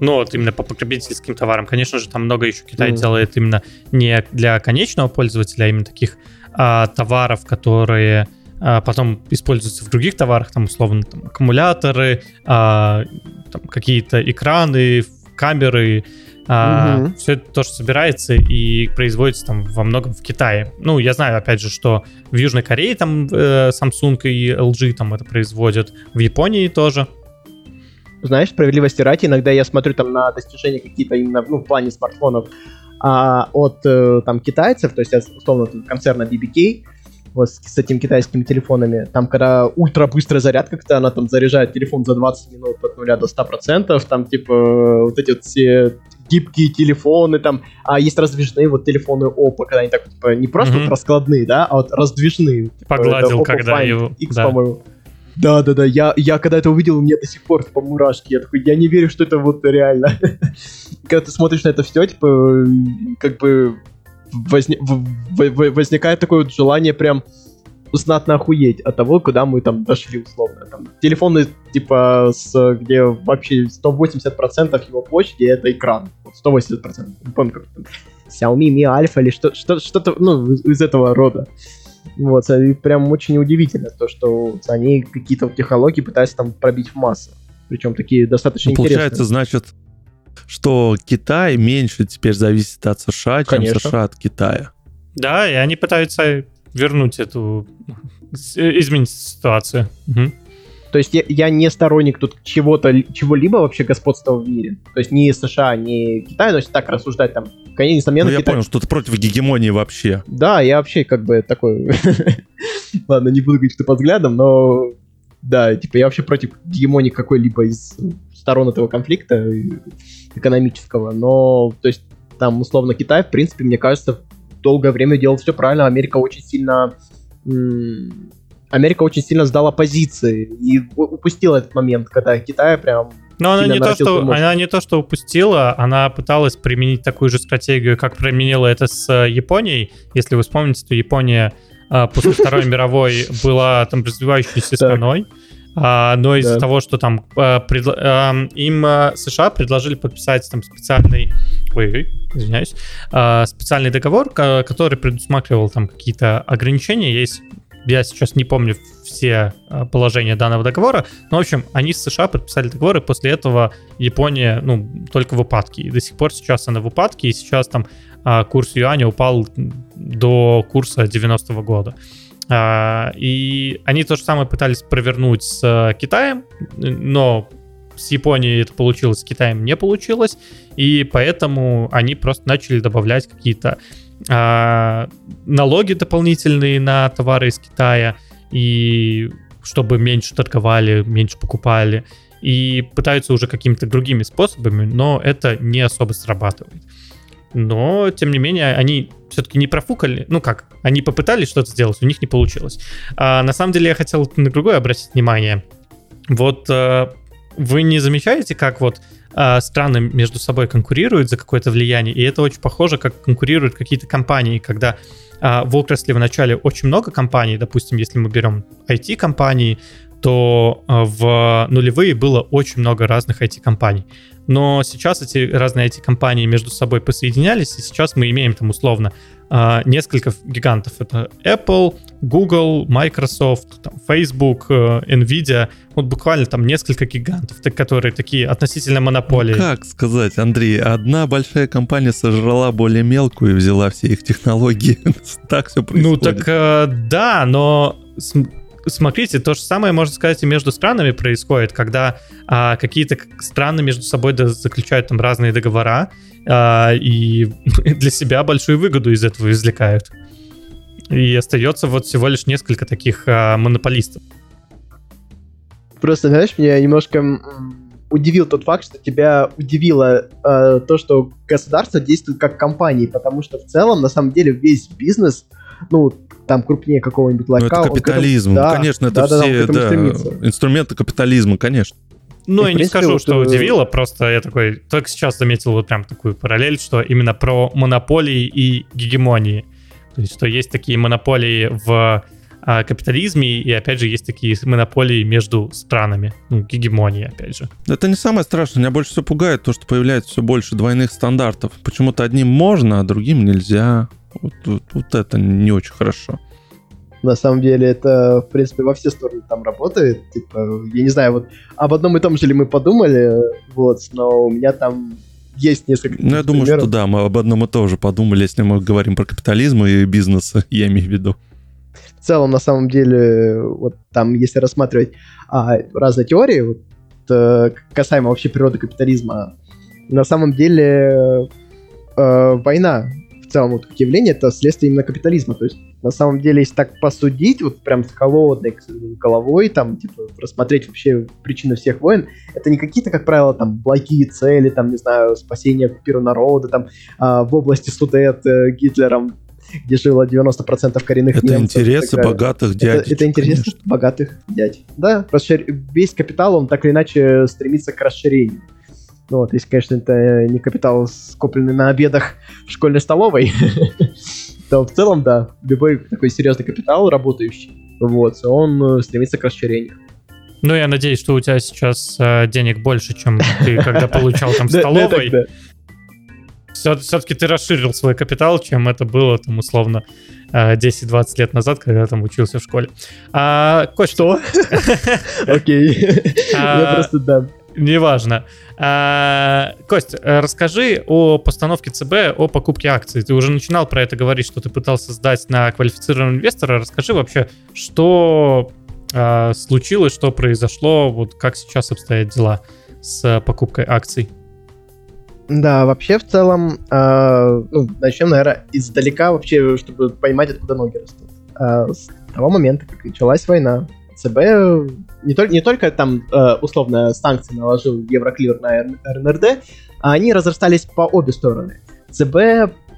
Ну, вот именно по потребительским товарам. Конечно же, там много еще Китай Мгм. делает именно не для конечного пользователя, а именно таких а, товаров, которые а, потом используются в других товарах, там, условно, там, аккумуляторы, а, там, какие-то экраны, камеры, Мгм. все это тоже собирается и производится там во многом в Китае. Ну, я знаю, опять же, что в Южной Корее там э, Samsung и LG там это производят, в Японии тоже. знаешь, справедливости ради, иногда я смотрю там на достижения какие-то именно ну, в плане смартфонов а, от э, там китайцев, то есть условно концерна BBK, вот с, с этими китайскими телефонами, там когда ультра быстрая зарядка, когда она там заряжает телефон за 20 минут от 0 до 100%, там типа вот эти вот все гибкие телефоны, там, а есть раздвижные вот телефоны Oppo, когда они так типа не просто Мгм. вот раскладные, да, а вот раздвижные. Типа, Погладил, когда Find его- X, да. по-моему. Да, да, да. Я, я когда это увидел, у меня до сих пор типа мурашки. Я такой, я не верю, что это вот реально. Когда ты смотришь на это все, типа, как бы возни- возникает такое вот желание прям знатно охуеть от того, куда мы там дошли условно. Там, телефоны, типа, с, где вообще 180% его площади это экран. Вот 180%. Не помню, как там. Xiaomi Mi Alpha или что, что, что-то, ну, из, из этого рода. Вот, и прям очень удивительно то, что они какие-то технологии пытаются там пробить в массы. Причем такие достаточно Ну, получается, интересные. значит, что Китай меньше теперь зависит от США, чем Конечно. США от Китая. Да, и они пытаются вернуть эту... э, изменить ситуацию. Мгм. То есть я, я не сторонник тут чего-то, ли- чего-либо вообще господства в мире. То есть ни США, ни Китай, но если так рассуждать там, конечно, несомненно, Ну, я Китай- понял, что ты против гегемонии вообще. Да, я вообще как бы такой... Ладно, не буду говорить, что под взглядом, но... Да, типа я вообще против гегемонии какой-либо из сторон этого конфликта э, экономического, но, то есть, там, условно, Китай, в принципе, мне кажется, долгое время делал все правильно, Америка очень сильно... Америка очень сильно сдала позиции и упустила этот момент, когда Китай прям... Но она не, то, что, она не то, что упустила, она пыталась применить такую же стратегию, как применила это с э, Японией. Если вы вспомните, то Япония э, после Второй мировой была там развивающейся страной. А, но из-за Да. того, что там э, предла- эм, им э, США предложили подписать там специальный ой, извиняюсь, а, специальный договор, который предусматривал там какие-то ограничения. Есть я сейчас не помню все а, положения данного договора, но, в общем, они с США подписали договор, и после этого Япония, ну, только в упадке. И до сих пор сейчас она в упадке, и сейчас там а, курс юаня упал до курса 90-го года. И они то же самое пытались провернуть с Китаем, но с Японией это получилось, с Китаем не получилось, и поэтому они просто начали добавлять какие-то а, налоги дополнительные на товары из Китая, и чтобы меньше торговали, меньше покупали, и пытаются уже какими-то другими способами, но это не особо срабатывает. Но, тем не менее, они все-таки не профукали. Ну как, они попытались что-то сделать, у них не получилось. А, на самом деле, я хотел на другое обратить внимание. Вот а, вы не замечаете, как вот а, страны между собой конкурируют за какое-то влияние, и это очень похоже, как конкурируют какие-то компании, когда а, в отрасли в начале очень много компаний, допустим, если мы берем IT-компании, то а, в нулевые было очень много разных IT-компаний. Но сейчас эти разные IT-компании между собой посоединялись, и сейчас мы имеем там условно а, несколько гигантов. Это Apple, Google, Microsoft, там, Facebook, э, Nvidia. Вот буквально там несколько гигантов, которые такие относительно монополии. Ну, как сказать, Андрей, одна большая компания сожрала более мелкую и взяла все их технологии. так все происходит. Ну так э, да, но смотрите, то же самое, можно сказать, и между странами происходит, когда а, какие-то страны между собой заключают там разные договора а, и для себя большую выгоду из этого извлекают. И остается вот всего лишь несколько таких а, монополистов. Просто, знаешь, меня немножко удивил тот факт, что тебя удивило э, то, что государство действует как компании, потому что в целом, на самом деле, весь бизнес, ну, там крупнее какого-нибудь лайка. Ну, это капитализм, этом, да, конечно, это да, все да, да, инструменты капитализма, конечно. Ну, я не скажу, вот, что э, удивило, просто я такой только сейчас заметил вот прям такую параллель, что именно про монополии и гегемонии. То есть, что есть такие монополии в а, капитализме, и опять же есть такие монополии между странами, ну, гегемонии, опять же. Это не самое страшное, меня больше всего пугает то, что появляется все больше двойных стандартов. Почему-то одним можно, а другим нельзя. Вот, вот, вот это не очень хорошо. На самом деле это, в принципе, во все стороны там работает. Типа, я не знаю, вот об одном и том же ли мы подумали, вот, но у меня там есть несколько Ну, я думаю, примеров. что да, мы об одном и том же подумали, если мы говорим про капитализм и бизнес, я имею в виду. В целом, на самом деле, вот там, если рассматривать а, разные теории, вот, э, касаемо вообще природы капитализма, на самом деле э, война целом вот как явление, это следствие именно капитализма. То есть, на самом деле, если так посудить, вот прям с холодной головой, там, типа, рассмотреть вообще причины всех войн, это не какие-то, как правило, там, благие цели, там, не знаю, спасение оккупированного народа, там, а, в области Судет э, Гитлером, где жило 90% коренных это немцев. Это интересы богатых дядь. Это, это интересы конечно. богатых дядь. Да, расшир... весь капитал, он так или иначе стремится к расширению. Ну вот, если, конечно, это не капитал, скопленный на обедах в школьной столовой, то в целом, да, любой такой серьезный капитал, работающий, вот, он э, стремится к расширению. Ну, я надеюсь, что у тебя сейчас э, денег больше, чем ты когда получал там в столовой. Все-таки ты расширил свой капитал, чем это было там условно 10-20 э, лет назад, когда там учился в школе. А, Кость, что? Окей. А, я просто, да, Неважно. А, Кость, расскажи о постановке ЦБ, о покупке акций. Ты уже начинал про это говорить, что ты пытался сдать на квалифицированного инвестора. Расскажи вообще, что а, случилось, что произошло, вот как сейчас обстоят дела с покупкой акций. Да, вообще в целом, э, ну, начнем, наверное, издалека вообще, чтобы понимать, откуда ноги растут. Э, с того момента, как началась война, ЦБ не, только не только там э, условно санкции наложил Евроклир на РНРД, а они разрастались по обе стороны. ЦБ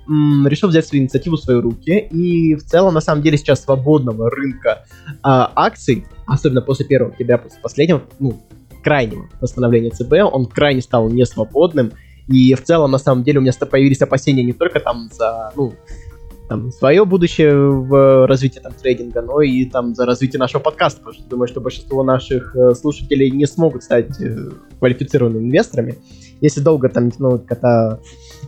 решил взять свою инициативу в свои руки, и в целом, на самом деле, сейчас свободного рынка э, акций, особенно после 1 октября, после последнего, ну, крайнего восстановления ЦБ, он крайне стал несвободным, и в целом, на самом деле, у меня появились опасения не только там за, ну, там, свое будущее в развитии там, трейдинга, но и там за развитие нашего подкаста, потому что думаю, что большинство наших э, слушателей не смогут стать э, квалифицированными инвесторами, если долго там тянуть кота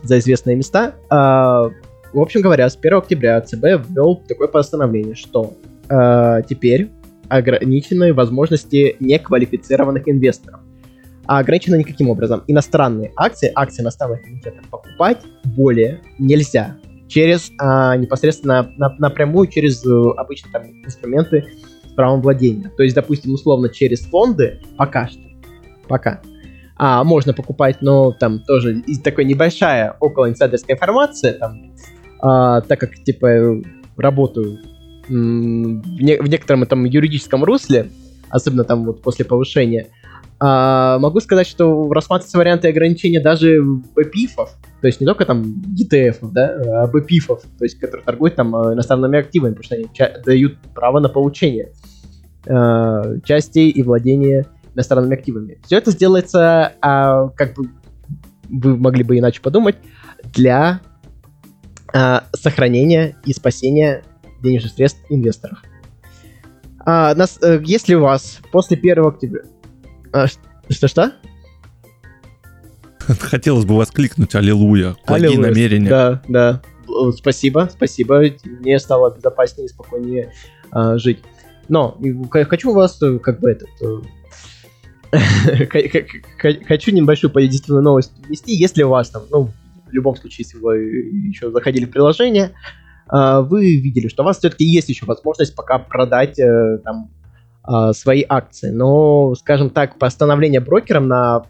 за известные места. А, в общем говоря, с 1 октября ЦБ ввел такое постановление, что а, теперь ограничены возможности неквалифицированных инвесторов. А ограничено никаким образом. Иностранные акции, акции иностранных комитетов покупать более нельзя через а, непосредственно на, напрямую через э, обычные там инструменты с правом владения. То есть, допустим, условно через фонды пока что, пока. А можно покупать, но там тоже такой небольшая около инсайдерская информация, там, а, так как типа работаю в, не, в некотором этом юридическом русле, особенно там вот после повышения, а, могу сказать, что рассматриваются варианты ограничения даже БПИФов, то есть не только там ETF, да, а БПИФов, то есть которые торгуют там э, иностранными активами, потому что они дают право на получение э, частей и владения иностранными активами. Все это сделается, а, как бы вы могли бы иначе подумать, для а, сохранения и спасения денежных средств инвесторов. А, нас, а, если у вас после 1 октября а, что-что? Хотелось бы воскликнуть «Аллилуйя». Благие Аллилуйя. намерения. Да, да. Спасибо, спасибо. Мне стало безопаснее и спокойнее а, жить. Но хочу вас э, как бы этот... Э, хочу небольшую позитивную новость ввести. Если у вас там, ну, в любом случае, если вы еще заходили в приложение, а, вы видели, что у вас все-таки есть еще возможность пока продать э, там а, свои акции. Но, скажем так, постановление брокером на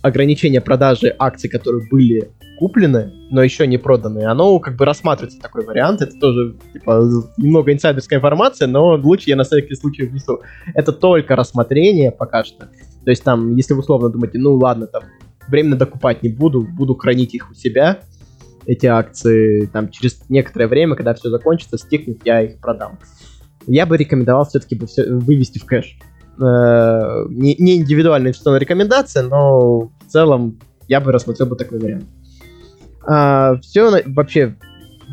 ограничение продажи акций, которые были куплены, но еще не проданы, оно как бы рассматривается такой вариант. Это тоже типа, немного инсайдерская информация, но лучше я на всякий случай внесу. Это только рассмотрение пока что. То есть там, если вы условно думаете, ну ладно, там временно докупать не буду, буду хранить их у себя, эти акции, там через некоторое время, когда все закончится, стихнет, я их продам я бы рекомендовал все-таки вывести в кэш. Э, не, индивидуальная инвестиционная рекомендация, но в целом я бы рассмотрел бы такой вариант. А, все вообще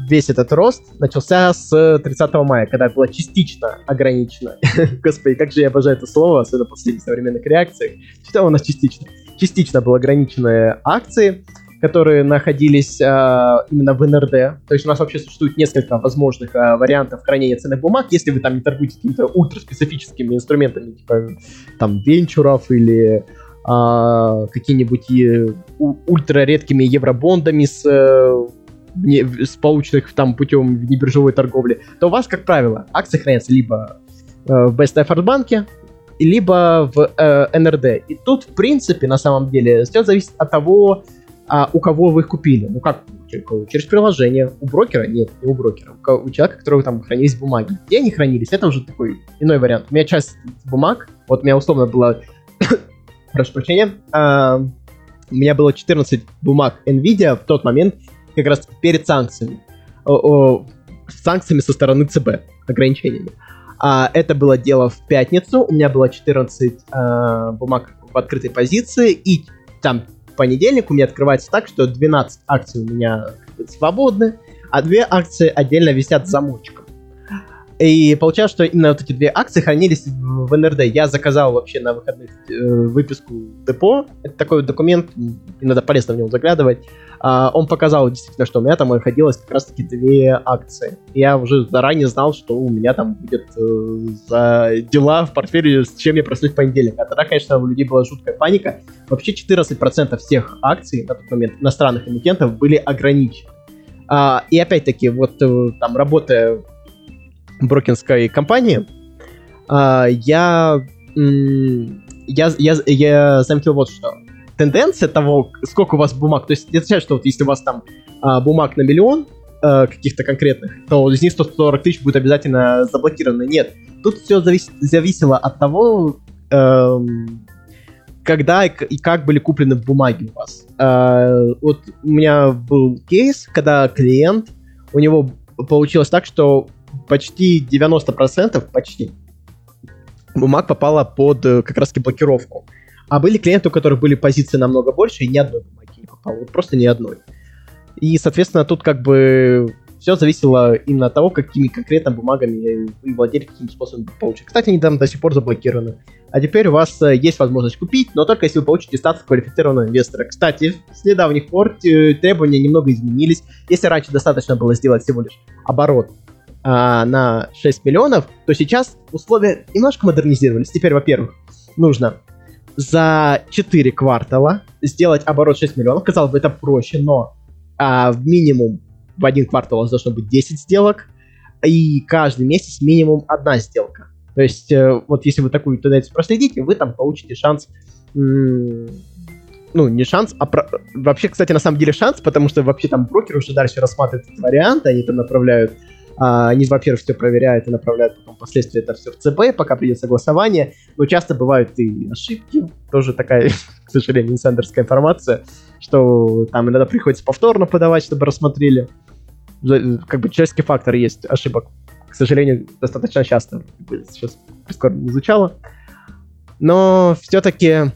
весь этот рост начался с 30 мая, когда было частично ограничено. Господи, как же я обожаю это слово, особенно после современных реакций. Что у нас частично? Частично было ограничены акции, которые находились а, именно в НРД. То есть у нас вообще существует несколько возможных а, вариантов хранения ценных бумаг, если вы там не торгуете какими-то ультраспецифическими инструментами, типа там венчуров или а, какими-нибудь ультра редкими евробондами с не, с полученных там путем внебиржевой торговли, то у вас, как правило, акции хранятся либо э, в Best Effort банке, либо в э, НРД. И тут, в принципе, на самом деле, все зависит от того, а у кого вы их купили. Ну как, через приложение. У брокера? Нет, не у брокера. У человека, у которого там хранились бумаги. Где они хранились? Это уже такой иной вариант. У меня часть бумаг, вот у меня условно было, прошу прощения, а, у меня было 14 бумаг NVIDIA в тот момент, как раз перед санкциями. О, о, санкциями со стороны ЦБ, ограничениями. А, это было дело в пятницу, у меня было 14 а, бумаг в открытой позиции, и там понедельник у меня открывается так, что 12 акций у меня свободны, а две акции отдельно висят замочком. И получается, что именно вот эти две акции хранились в НРД. Я заказал вообще на выходных э, выписку депо. Это такой документ, иногда полезно в него заглядывать. А, он показал действительно, что у меня там находилось как раз-таки две акции. Я уже заранее знал, что у меня там будет э, за дела в портфеле, с чем я проснусь в понедельник. А тогда, конечно, у людей была жуткая паника. Вообще 14% всех акций на тот момент иностранных эмитентов были ограничены. А, и опять-таки, вот э, там работая в брокерской компании, а, я, я, я, я заметил вот что тенденция того, сколько у вас бумаг, то есть это означает, что вот если у вас там а, бумаг на миллион а, каких-то конкретных, то из них 140 тысяч будет обязательно заблокировано. Нет, тут все завис зависело от того, эм, когда и как были куплены бумаги у вас. Э, вот у меня был кейс, когда клиент, у него получилось так, что почти 90%, почти, бумаг попала под э, как раз таки блокировку. А были клиенты, у которых были позиции намного больше, и ни одной бумаги не попало. Вот просто ни одной. И, соответственно, тут как бы все зависело именно от того, какими конкретно бумагами вы владели, каким способом получить. Кстати, они там до сих пор заблокированы. А теперь у вас э, есть возможность купить, но только если вы получите статус квалифицированного инвестора. Кстати, с недавних пор э, требования немного изменились. Если раньше достаточно было сделать всего лишь оборот а, на 6 миллионов, то сейчас условия немножко модернизировались. Теперь, во-первых, нужно за 4 квартала сделать оборот 6 миллионов. Казалось бы, это проще, но а, в минимум в один квартал у вас должно быть 10 сделок, и каждый месяц минимум одна сделка. То есть, э, вот если вы такую тенденцию проследите, вы там получите шанс ну, не шанс, а про... вообще, кстати, на самом деле шанс, потому что вообще там брокеры уже дальше рассматривают этот вариант, они там направляют, а, они, во-первых, все проверяют и направляют потом впоследствии это все в ЦБ, пока придет согласование, но часто бывают и ошибки, тоже такая, к сожалению, инсайдерская информация, что там иногда приходится повторно подавать, чтобы рассмотрели. Как бы человеческий фактор есть ошибок к сожалению, достаточно часто сейчас прискорбно звучало. Но все-таки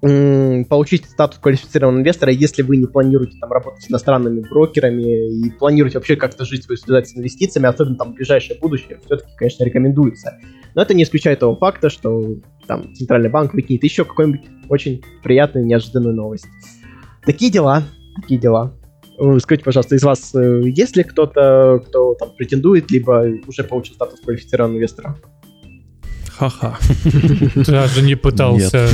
получить статус квалифицированного инвестора, если вы не планируете там работать с иностранными брокерами и планируете вообще как-то жить свою связать с инвестициями, особенно там в ближайшее будущее, все-таки, конечно, рекомендуется. Но это не исключает того факта, что там Центральный банк выкинет еще какую-нибудь очень приятную, неожиданную новость. Такие дела, такие дела. Скажите, пожалуйста, из вас э, есть ли кто-то, кто там претендует, либо уже получил статус квалифицированного инвестора? Ха-ха. Даже не пытался.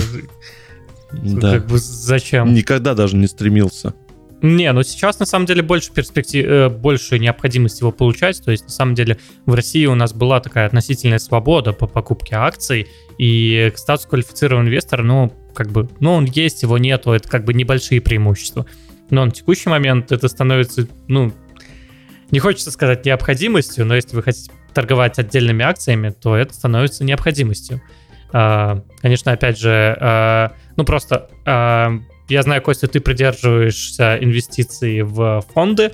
Да. Как бы зачем? Никогда даже не стремился. Не, ну сейчас на самом деле больше перспектив, э, больше необходимости его получать. То есть на самом деле в России у нас была такая относительная свобода по покупке акций, и статус квалифицированного инвестора, ну как бы, ну он есть, его нету, это как бы небольшие преимущества. Но на текущий момент это становится, ну, не хочется сказать необходимостью, но если вы хотите торговать отдельными акциями, то это становится необходимостью. А, конечно, опять же, а, ну просто а, я знаю, Костя, ты придерживаешься инвестиций в фонды,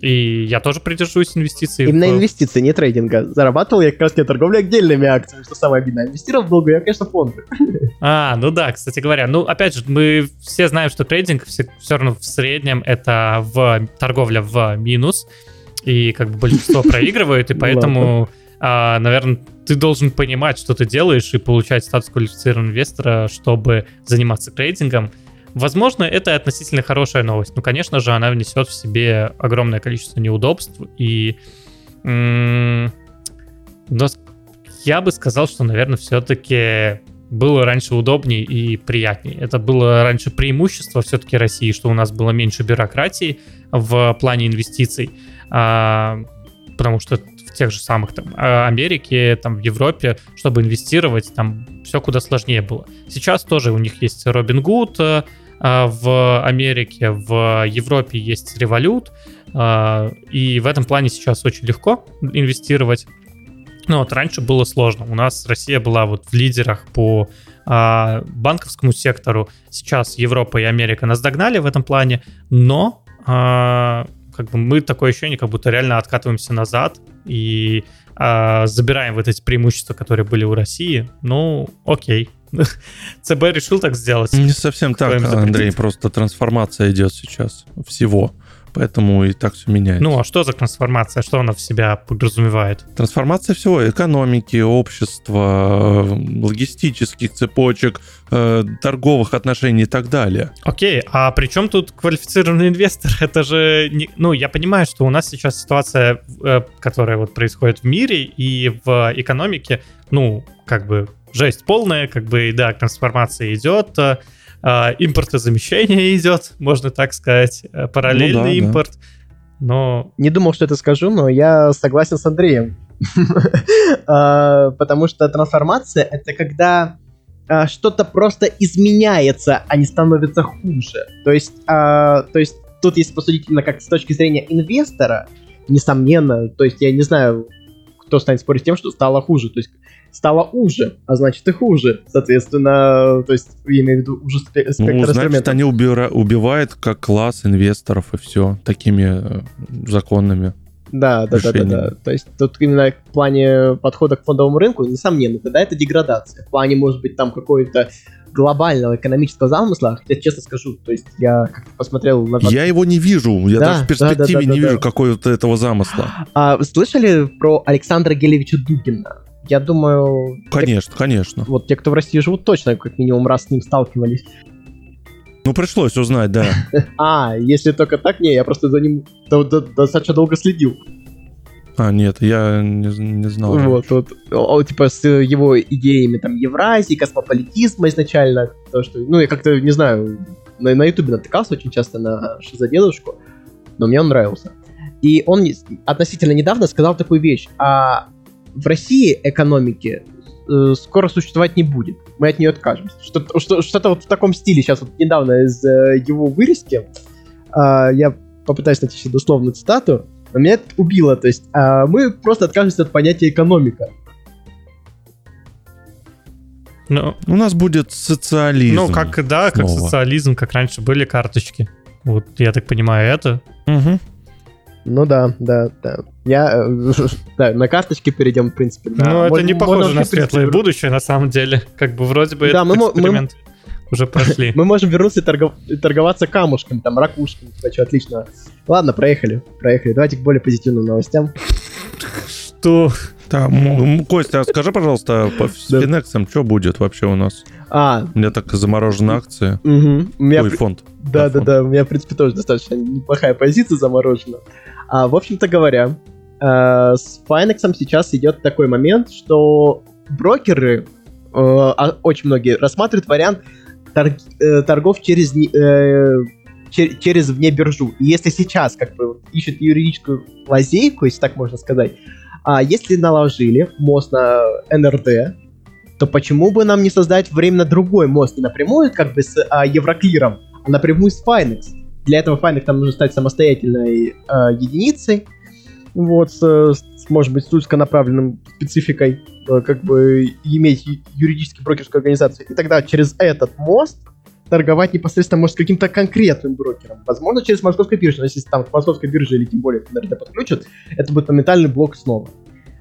и я тоже придерживаюсь инвестиций. Именно в... инвестиции, не трейдинга. Зарабатывал я как раз не торговлей отдельными акциями, что самое обидное. Инвестировал в долгую, я, конечно, фонды. А, ну да, кстати говоря. Ну, опять же, мы все знаем, что трейдинг все, все равно в среднем это в торговля в минус, и как бы большинство проигрывает, и поэтому, наверное, ты должен понимать, что ты делаешь, и получать статус квалифицированного инвестора, чтобы заниматься трейдингом. Возможно, это относительно хорошая новость. Ну, конечно же, она внесет в себе огромное количество неудобств. И но я бы сказал, что, наверное, все-таки было раньше удобнее и приятнее. Это было раньше преимущество все-таки России, что у нас было меньше бюрократии в плане инвестиций, а, потому что тех же самых там а, Америке, там в Европе, чтобы инвестировать, там все куда сложнее было. Сейчас тоже у них есть Robinhood, а, в Америке, в Европе есть Revolut, а, и в этом плане сейчас очень легко инвестировать. Ну вот раньше было сложно. У нас Россия была вот в лидерах по а, банковскому сектору. Сейчас Европа и Америка нас догнали в этом плане, но как бы мы такое ощущение, как будто реально откатываемся назад и забираем вот эти преимущества, которые были у России. Ну, окей, ЦБ решил так сделать. Не совсем так, Андрей, просто трансформация идет сейчас всего. Поэтому и так все меняется. Ну, а что за трансформация? Что она в себя подразумевает? Трансформация всего экономики, общества, логистических цепочек, э, торговых отношений и так далее. Окей, а при чем тут квалифицированный инвестор? Это же... Не... Ну, я понимаю, что у нас сейчас ситуация, э, которая вот происходит в мире и в экономике, ну, как бы жесть полная, как бы, да, трансформация идет, э, импортозамещение идет, можно так сказать, э, параллельный ну, да, импорт. Да. Но... Не думал, что это скажу, но я согласен с Андреем. Потому что трансформация — это когда что-то просто изменяется, а не становится хуже. То есть, то есть тут, если посудить именно как с точки зрения инвестора, несомненно, то есть я не знаю, кто станет спорить с тем, что стало хуже. То есть стало уже, а значит и хуже. Соответственно, то есть, я имею в виду уже спектр ну, значит, они убира- убивают как класс инвесторов и все, такими э, законными. Да, да, да, да, да. То есть тут именно в плане подхода к фондовому рынку, несомненно, тогда это деградация. В плане, может быть, там какой-то глобального экономического замысла, хотя честно скажу, то есть я как-то посмотрел на... Я его не вижу, я Да, даже в да, перспективе да, да, не да, вижу да. какого-то этого замысла. А, вы слышали про Александра Гелевича Дугина? Я думаю, те, Конечно, конечно. вот те, кто в России живут, точно как минимум раз с ним сталкивались. Ну, пришлось узнать, да. А, если только так, не, я просто за ним до- до- достаточно долго следил. А, нет, я не, не знал. Вот, вот, О, типа с его идеями там Евразии, космополитизма изначально, то что, ну я как-то не знаю, на на Ютубе натыкался очень часто на Шизодедушку, но мне он нравился. И он относительно недавно сказал такую вещь: а в России экономики э, скоро существовать не будет, мы от нее откажемся. Что-то, что, что-то вот в таком стиле сейчас вот недавно из э, его вырезки, а, я попытаюсь найти себе дословную цитату, но меня это убило, то есть а, мы просто откажемся от понятия экономика. Ну, У нас будет социализм. ну, как, да, как снова. социализм, как раньше были карточки. Вот, я так понимаю, это. Мгм. Ну да, да, да. Я э, да, на карточке перейдем, в принципе. да. ну, это не похоже на светлое будущее, на самом деле. Как бы вроде бы Да, этот мы мо- мы- эксперимент уже прошли. Мы можем вернуться и, торгов- и торговаться камушками, там, ракушками, кстати, отлично. Ладно, проехали, проехали. Давайте к более позитивным новостям. Что? Да, м- м, Костя, а скажи, пожалуйста, по с Да. Финексом что будет вообще у нас? А, У меня так заморожены акции. мгм. у меня, Ой, при- фонд. да, да, фонд. да, у меня, в принципе, тоже достаточно неплохая позиция заморожена. А, в общем-то говоря, э, с Finex сейчас идет такой момент, что брокеры, э, а очень многие, рассматривают вариант торг- э, торгов через, э, чер- через вне биржу. И если сейчас как бы ищут юридическую лазейку, если так можно сказать, а если наложили мост на НРД, то почему бы нам не создать временно другой мост, не напрямую как бы с а, Евроклиром, а напрямую с Finex? Для этого Finex там нужно стать самостоятельной а, единицей, вот, с, с, может быть, с узконаправленным спецификой, э, как бы иметь юридически брокерскую организацию. И тогда через этот мост торговать непосредственно, может, с каким-то конкретным брокером. Возможно, через московскую биржу. Но если там к московской бирже или тем более к НРД подключат, это будет моментальный блок снова.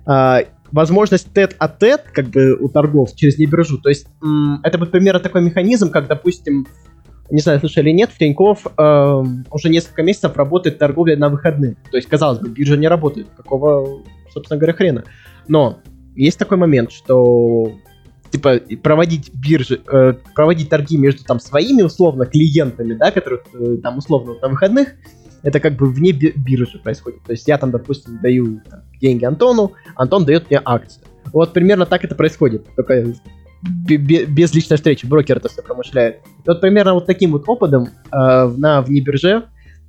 А, возможность тет а как бы у торгов через небиржу. То есть это будет примерно такой механизм, как, допустим, не знаю, слышали или нет, в Тинькофф эм, уже несколько месяцев работает торговля на выходных. То есть, казалось бы, биржа не работает. Какого, собственно говоря, хрена? Но есть такой момент, что типа проводить биржи, э, проводить торги между там своими условно клиентами, да, которые э, там условно на выходных, это как бы вне би- биржи происходит. То есть я там, допустим, даю там, деньги Антону, Антон дает мне акции. Вот примерно так это происходит. Только без личной встречи. Брокер это все промышляет. И вот примерно вот таким вот опытом э, на вне бирже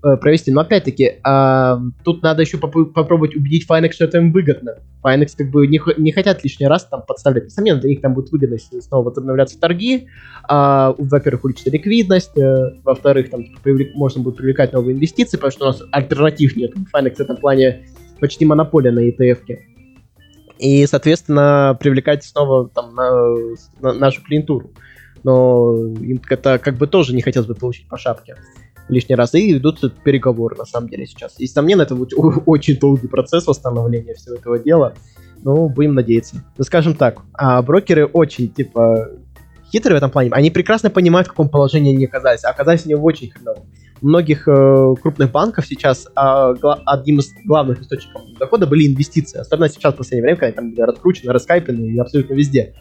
э, провести. Но опять-таки, э, тут надо еще попо- попробовать убедить Finex, что это им выгодно. Finex как бы не, х- не хотят лишний раз там подставлять. Несомненно, для них там будет выгодно, если снова возобновляться торги. А, во-первых, улучшится ликвидность. э, во-вторых, там привлек- можно будет привлекать новые инвестиции, потому что у нас альтернатив нет. Finex в этом плане почти монополия на ETF-ке. И, соответственно, привлекать снова там на, на нашу клиентуру. Но им это как бы тоже не хотелось бы получить по шапке лишний раз. И идут переговоры, на самом деле, сейчас. И, несомненно, это будет очень долгий процесс восстановления всего этого дела. Ну, будем надеяться. Ну, скажем так, а брокеры очень, типа, хитрые в этом плане. Они прекрасно понимают, в каком положении они оказались. А оказались они в очень хреновом. Многих э, крупных банков сейчас а, одним из главных источников дохода были инвестиции. Особенно сейчас, в последнее время, когда они там раскручены, раскайпены и абсолютно везде.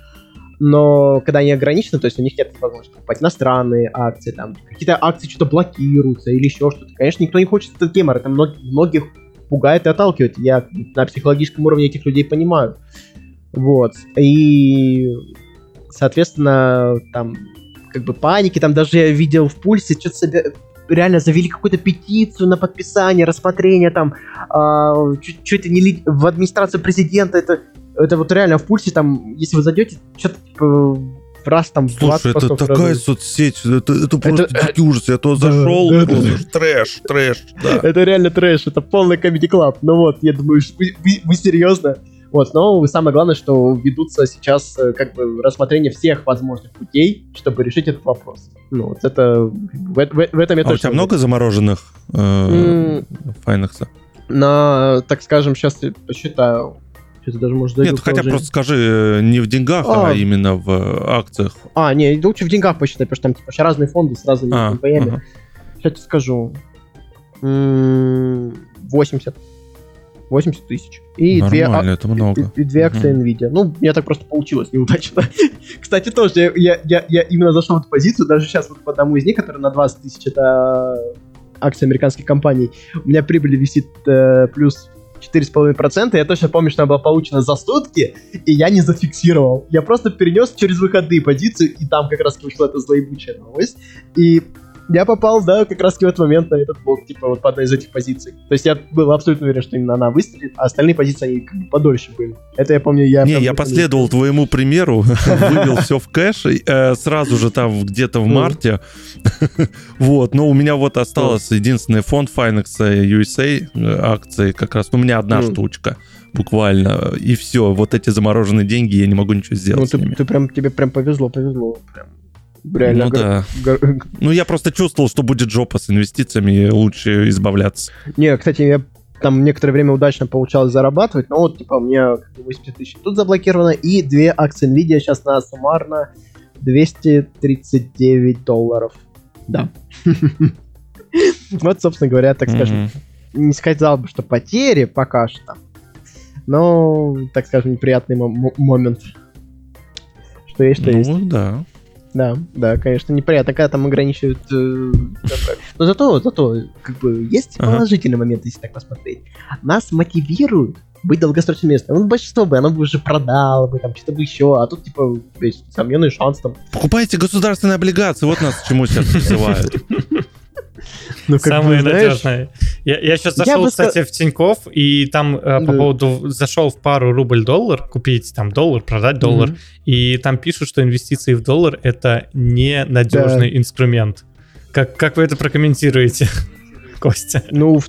Но когда они ограничены, то есть у них нет возможности покупать иностранные акции, там какие-то акции что-то блокируются или еще что-то. Конечно, никто не хочет этот гемор, это мног- многих пугает и отталкивает. Я на психологическом уровне этих людей понимаю. Вот. И, соответственно, там как бы паники, там даже я видел в пульсе, что-то себе реально завели какую-то петицию на подписание, рассмотрение там, а, чуть, чуть не ли- в администрацию президента, это, это вот реально в пульсе, там, если вы зайдете, что-то типа раз там в 20 Слушай, это такая разных. соцсеть, это, это просто Это- дикий ужас. Я то зашел, да, думаешь, трэш, трэш, да. Это реально трэш, это полный комедий клаб. Ну вот, я думаю, вы, вы- вы серьезно? Вот, но самое главное, что ведутся сейчас э, как бы рассмотрение всех возможных путей, чтобы решить этот вопрос. Ну, вот это... В, в- в этом я А у точно тебя уверен. много замороженных э, М. Файнекса? На, так скажем, сейчас я посчитаю. Что-то даже, может, Нет, хотя просто скажи, э, не в деньгах, а, А. именно в э, акциях. А, не, лучше в деньгах посчитай, потому что там типа, вообще разные фонды с разными А, НПЯми. ага. Сейчас тебе скажу. М, 80. 80 тысяч. И две, а- Нормально, это много. и, и две акции Мгм. Nvidia. Ну, мне так просто получилось неудачно. Кстати, тоже я, я, я, я именно зашел в эту позицию, даже сейчас вот по одному из них, который на 20 тысяч, это акции американских компаний, у меня прибыль висит э, плюс 4,5%, я точно помню, что она была получена за сутки, и я не зафиксировал. Я просто перенес через выходные позицию, и там как раз вышла эта злоебучая новость. И я попал, да, как раз в этот момент на этот блок, типа, вот по одной из этих позиций. То есть я был абсолютно уверен, что именно она выстрелит, а остальные позиции, они как бы подольше были. Это я помню, я... Не, я последовал твоему примеру, вывел все в кэш, э, сразу же там где-то в Ну. марте. Вот, но у меня вот осталось единственный фонд Finex USA э, акции как раз. У меня одна Ну. штучка буквально, и все. Вот эти замороженные деньги, я не могу ничего Ну, сделать с ты, ними. ты прям, тебе прям повезло, повезло. Прям. Реально. Ну гор- да. гор- Ну я просто чувствовал, что будет жопа с инвестициями, лучше избавляться. Не, кстати, я там некоторое время удачно получалось зарабатывать, но вот, типа, у меня как бы 80 тысяч тут заблокировано, и две акции Nvidia сейчас на суммарно 239 долларов. Да. Вот, собственно говоря, так скажем, не сказал бы, что потери пока что, но, так скажем, неприятный мо- мо- момент. Что есть, что есть. Ну да. Да, да, конечно, неприятно, когда там ограничивают. э. Но зато, зато, как бы, есть Ага. положительный момент, если так посмотреть. Нас мотивируют быть долгосрочным местом. Ну, большинство бы, оно бы уже продало бы, там, что-то бы еще, а тут, типа, сомненный шанс там. Покупайте государственные облигации, вот нас к чему сейчас призывают. Ну, как Самое надежное. Я, я сейчас Я зашел, бы кстати, в Тиньков и там э, по Да. поводу зашел в пару рубль-доллар, купить там доллар, продать доллар, Мгм. и там пишут, что инвестиции в доллар это ненадежный инструмент. Как, как вы это прокомментируете, Костя? Ну, в-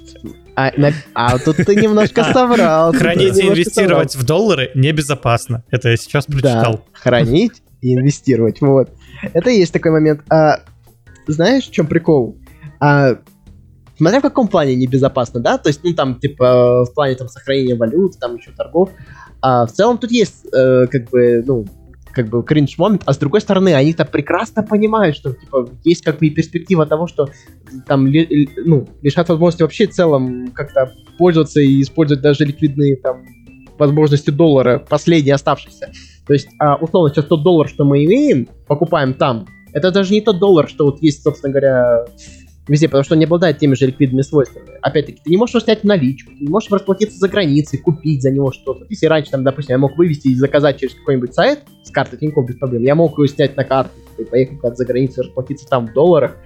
а, на- а тут ты немножко соврал. тут ты Хранить и инвестировать в доллары небезопасно. Это я сейчас Да, прочитал. хранить и инвестировать, вот. Это и есть такой момент. А, знаешь, в чем прикол? А, смотря в каком плане небезопасно, да? То есть, ну, там, типа, в плане там сохранения валют, там еще торгов. А в целом тут есть, э, как бы, ну, как бы кринж момент, а с другой стороны, они-то прекрасно понимают, что, типа, есть как бы и перспектива того, что там, ли- ну, лишат возможности вообще в целом как-то пользоваться и использовать даже ликвидные там возможности доллара, последние оставшиеся. То есть, а, условно, сейчас тот доллар, что мы имеем, покупаем там, это даже не тот доллар, что вот есть, собственно говоря, везде, потому что он не обладает теми же ликвидными свойствами. Опять-таки, ты не можешь снять наличку, ты не можешь расплатиться за границей, купить за него что-то. Если раньше, там, допустим, я мог вывести и заказать через какой-нибудь сайт с карты Тинькофф без проблем, я мог его снять на карту и поехать куда-то за границей, расплатиться там в долларах,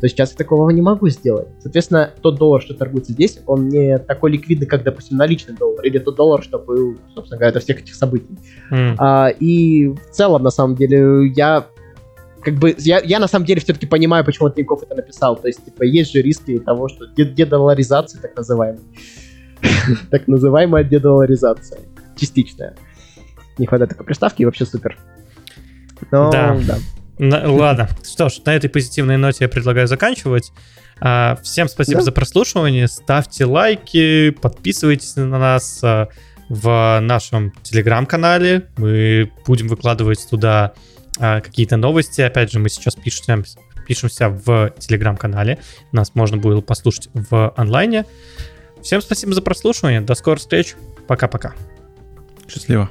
то сейчас я такого не могу сделать. Соответственно, тот доллар, что торгуется здесь, он не такой ликвидный, как, допустим, наличный доллар, или тот доллар, что был, собственно говоря, до всех этих событий. М. А, и в целом, на самом деле, я как бы, я, я на самом деле все-таки понимаю, почему Тинькофф это написал. То есть, типа, есть же риски того, что де- дедоларизация, так называемая. Так называемая дедоларизация. Частичная. Не хватает такой приставки, и вообще супер. Но, Да. да. На- ладно. Что ж, на этой позитивной ноте я предлагаю заканчивать. А, Всем спасибо Да. за прослушивание. Ставьте лайки, подписывайтесь на нас а, в нашем телеграм-канале. Мы будем выкладывать туда какие-то новости. Опять же, мы сейчас пишемся, пишемся в телеграм-канале. Нас можно было послушать в онлайне. Всем спасибо за прослушивание. До скорых встреч. Пока-пока. Счастливо.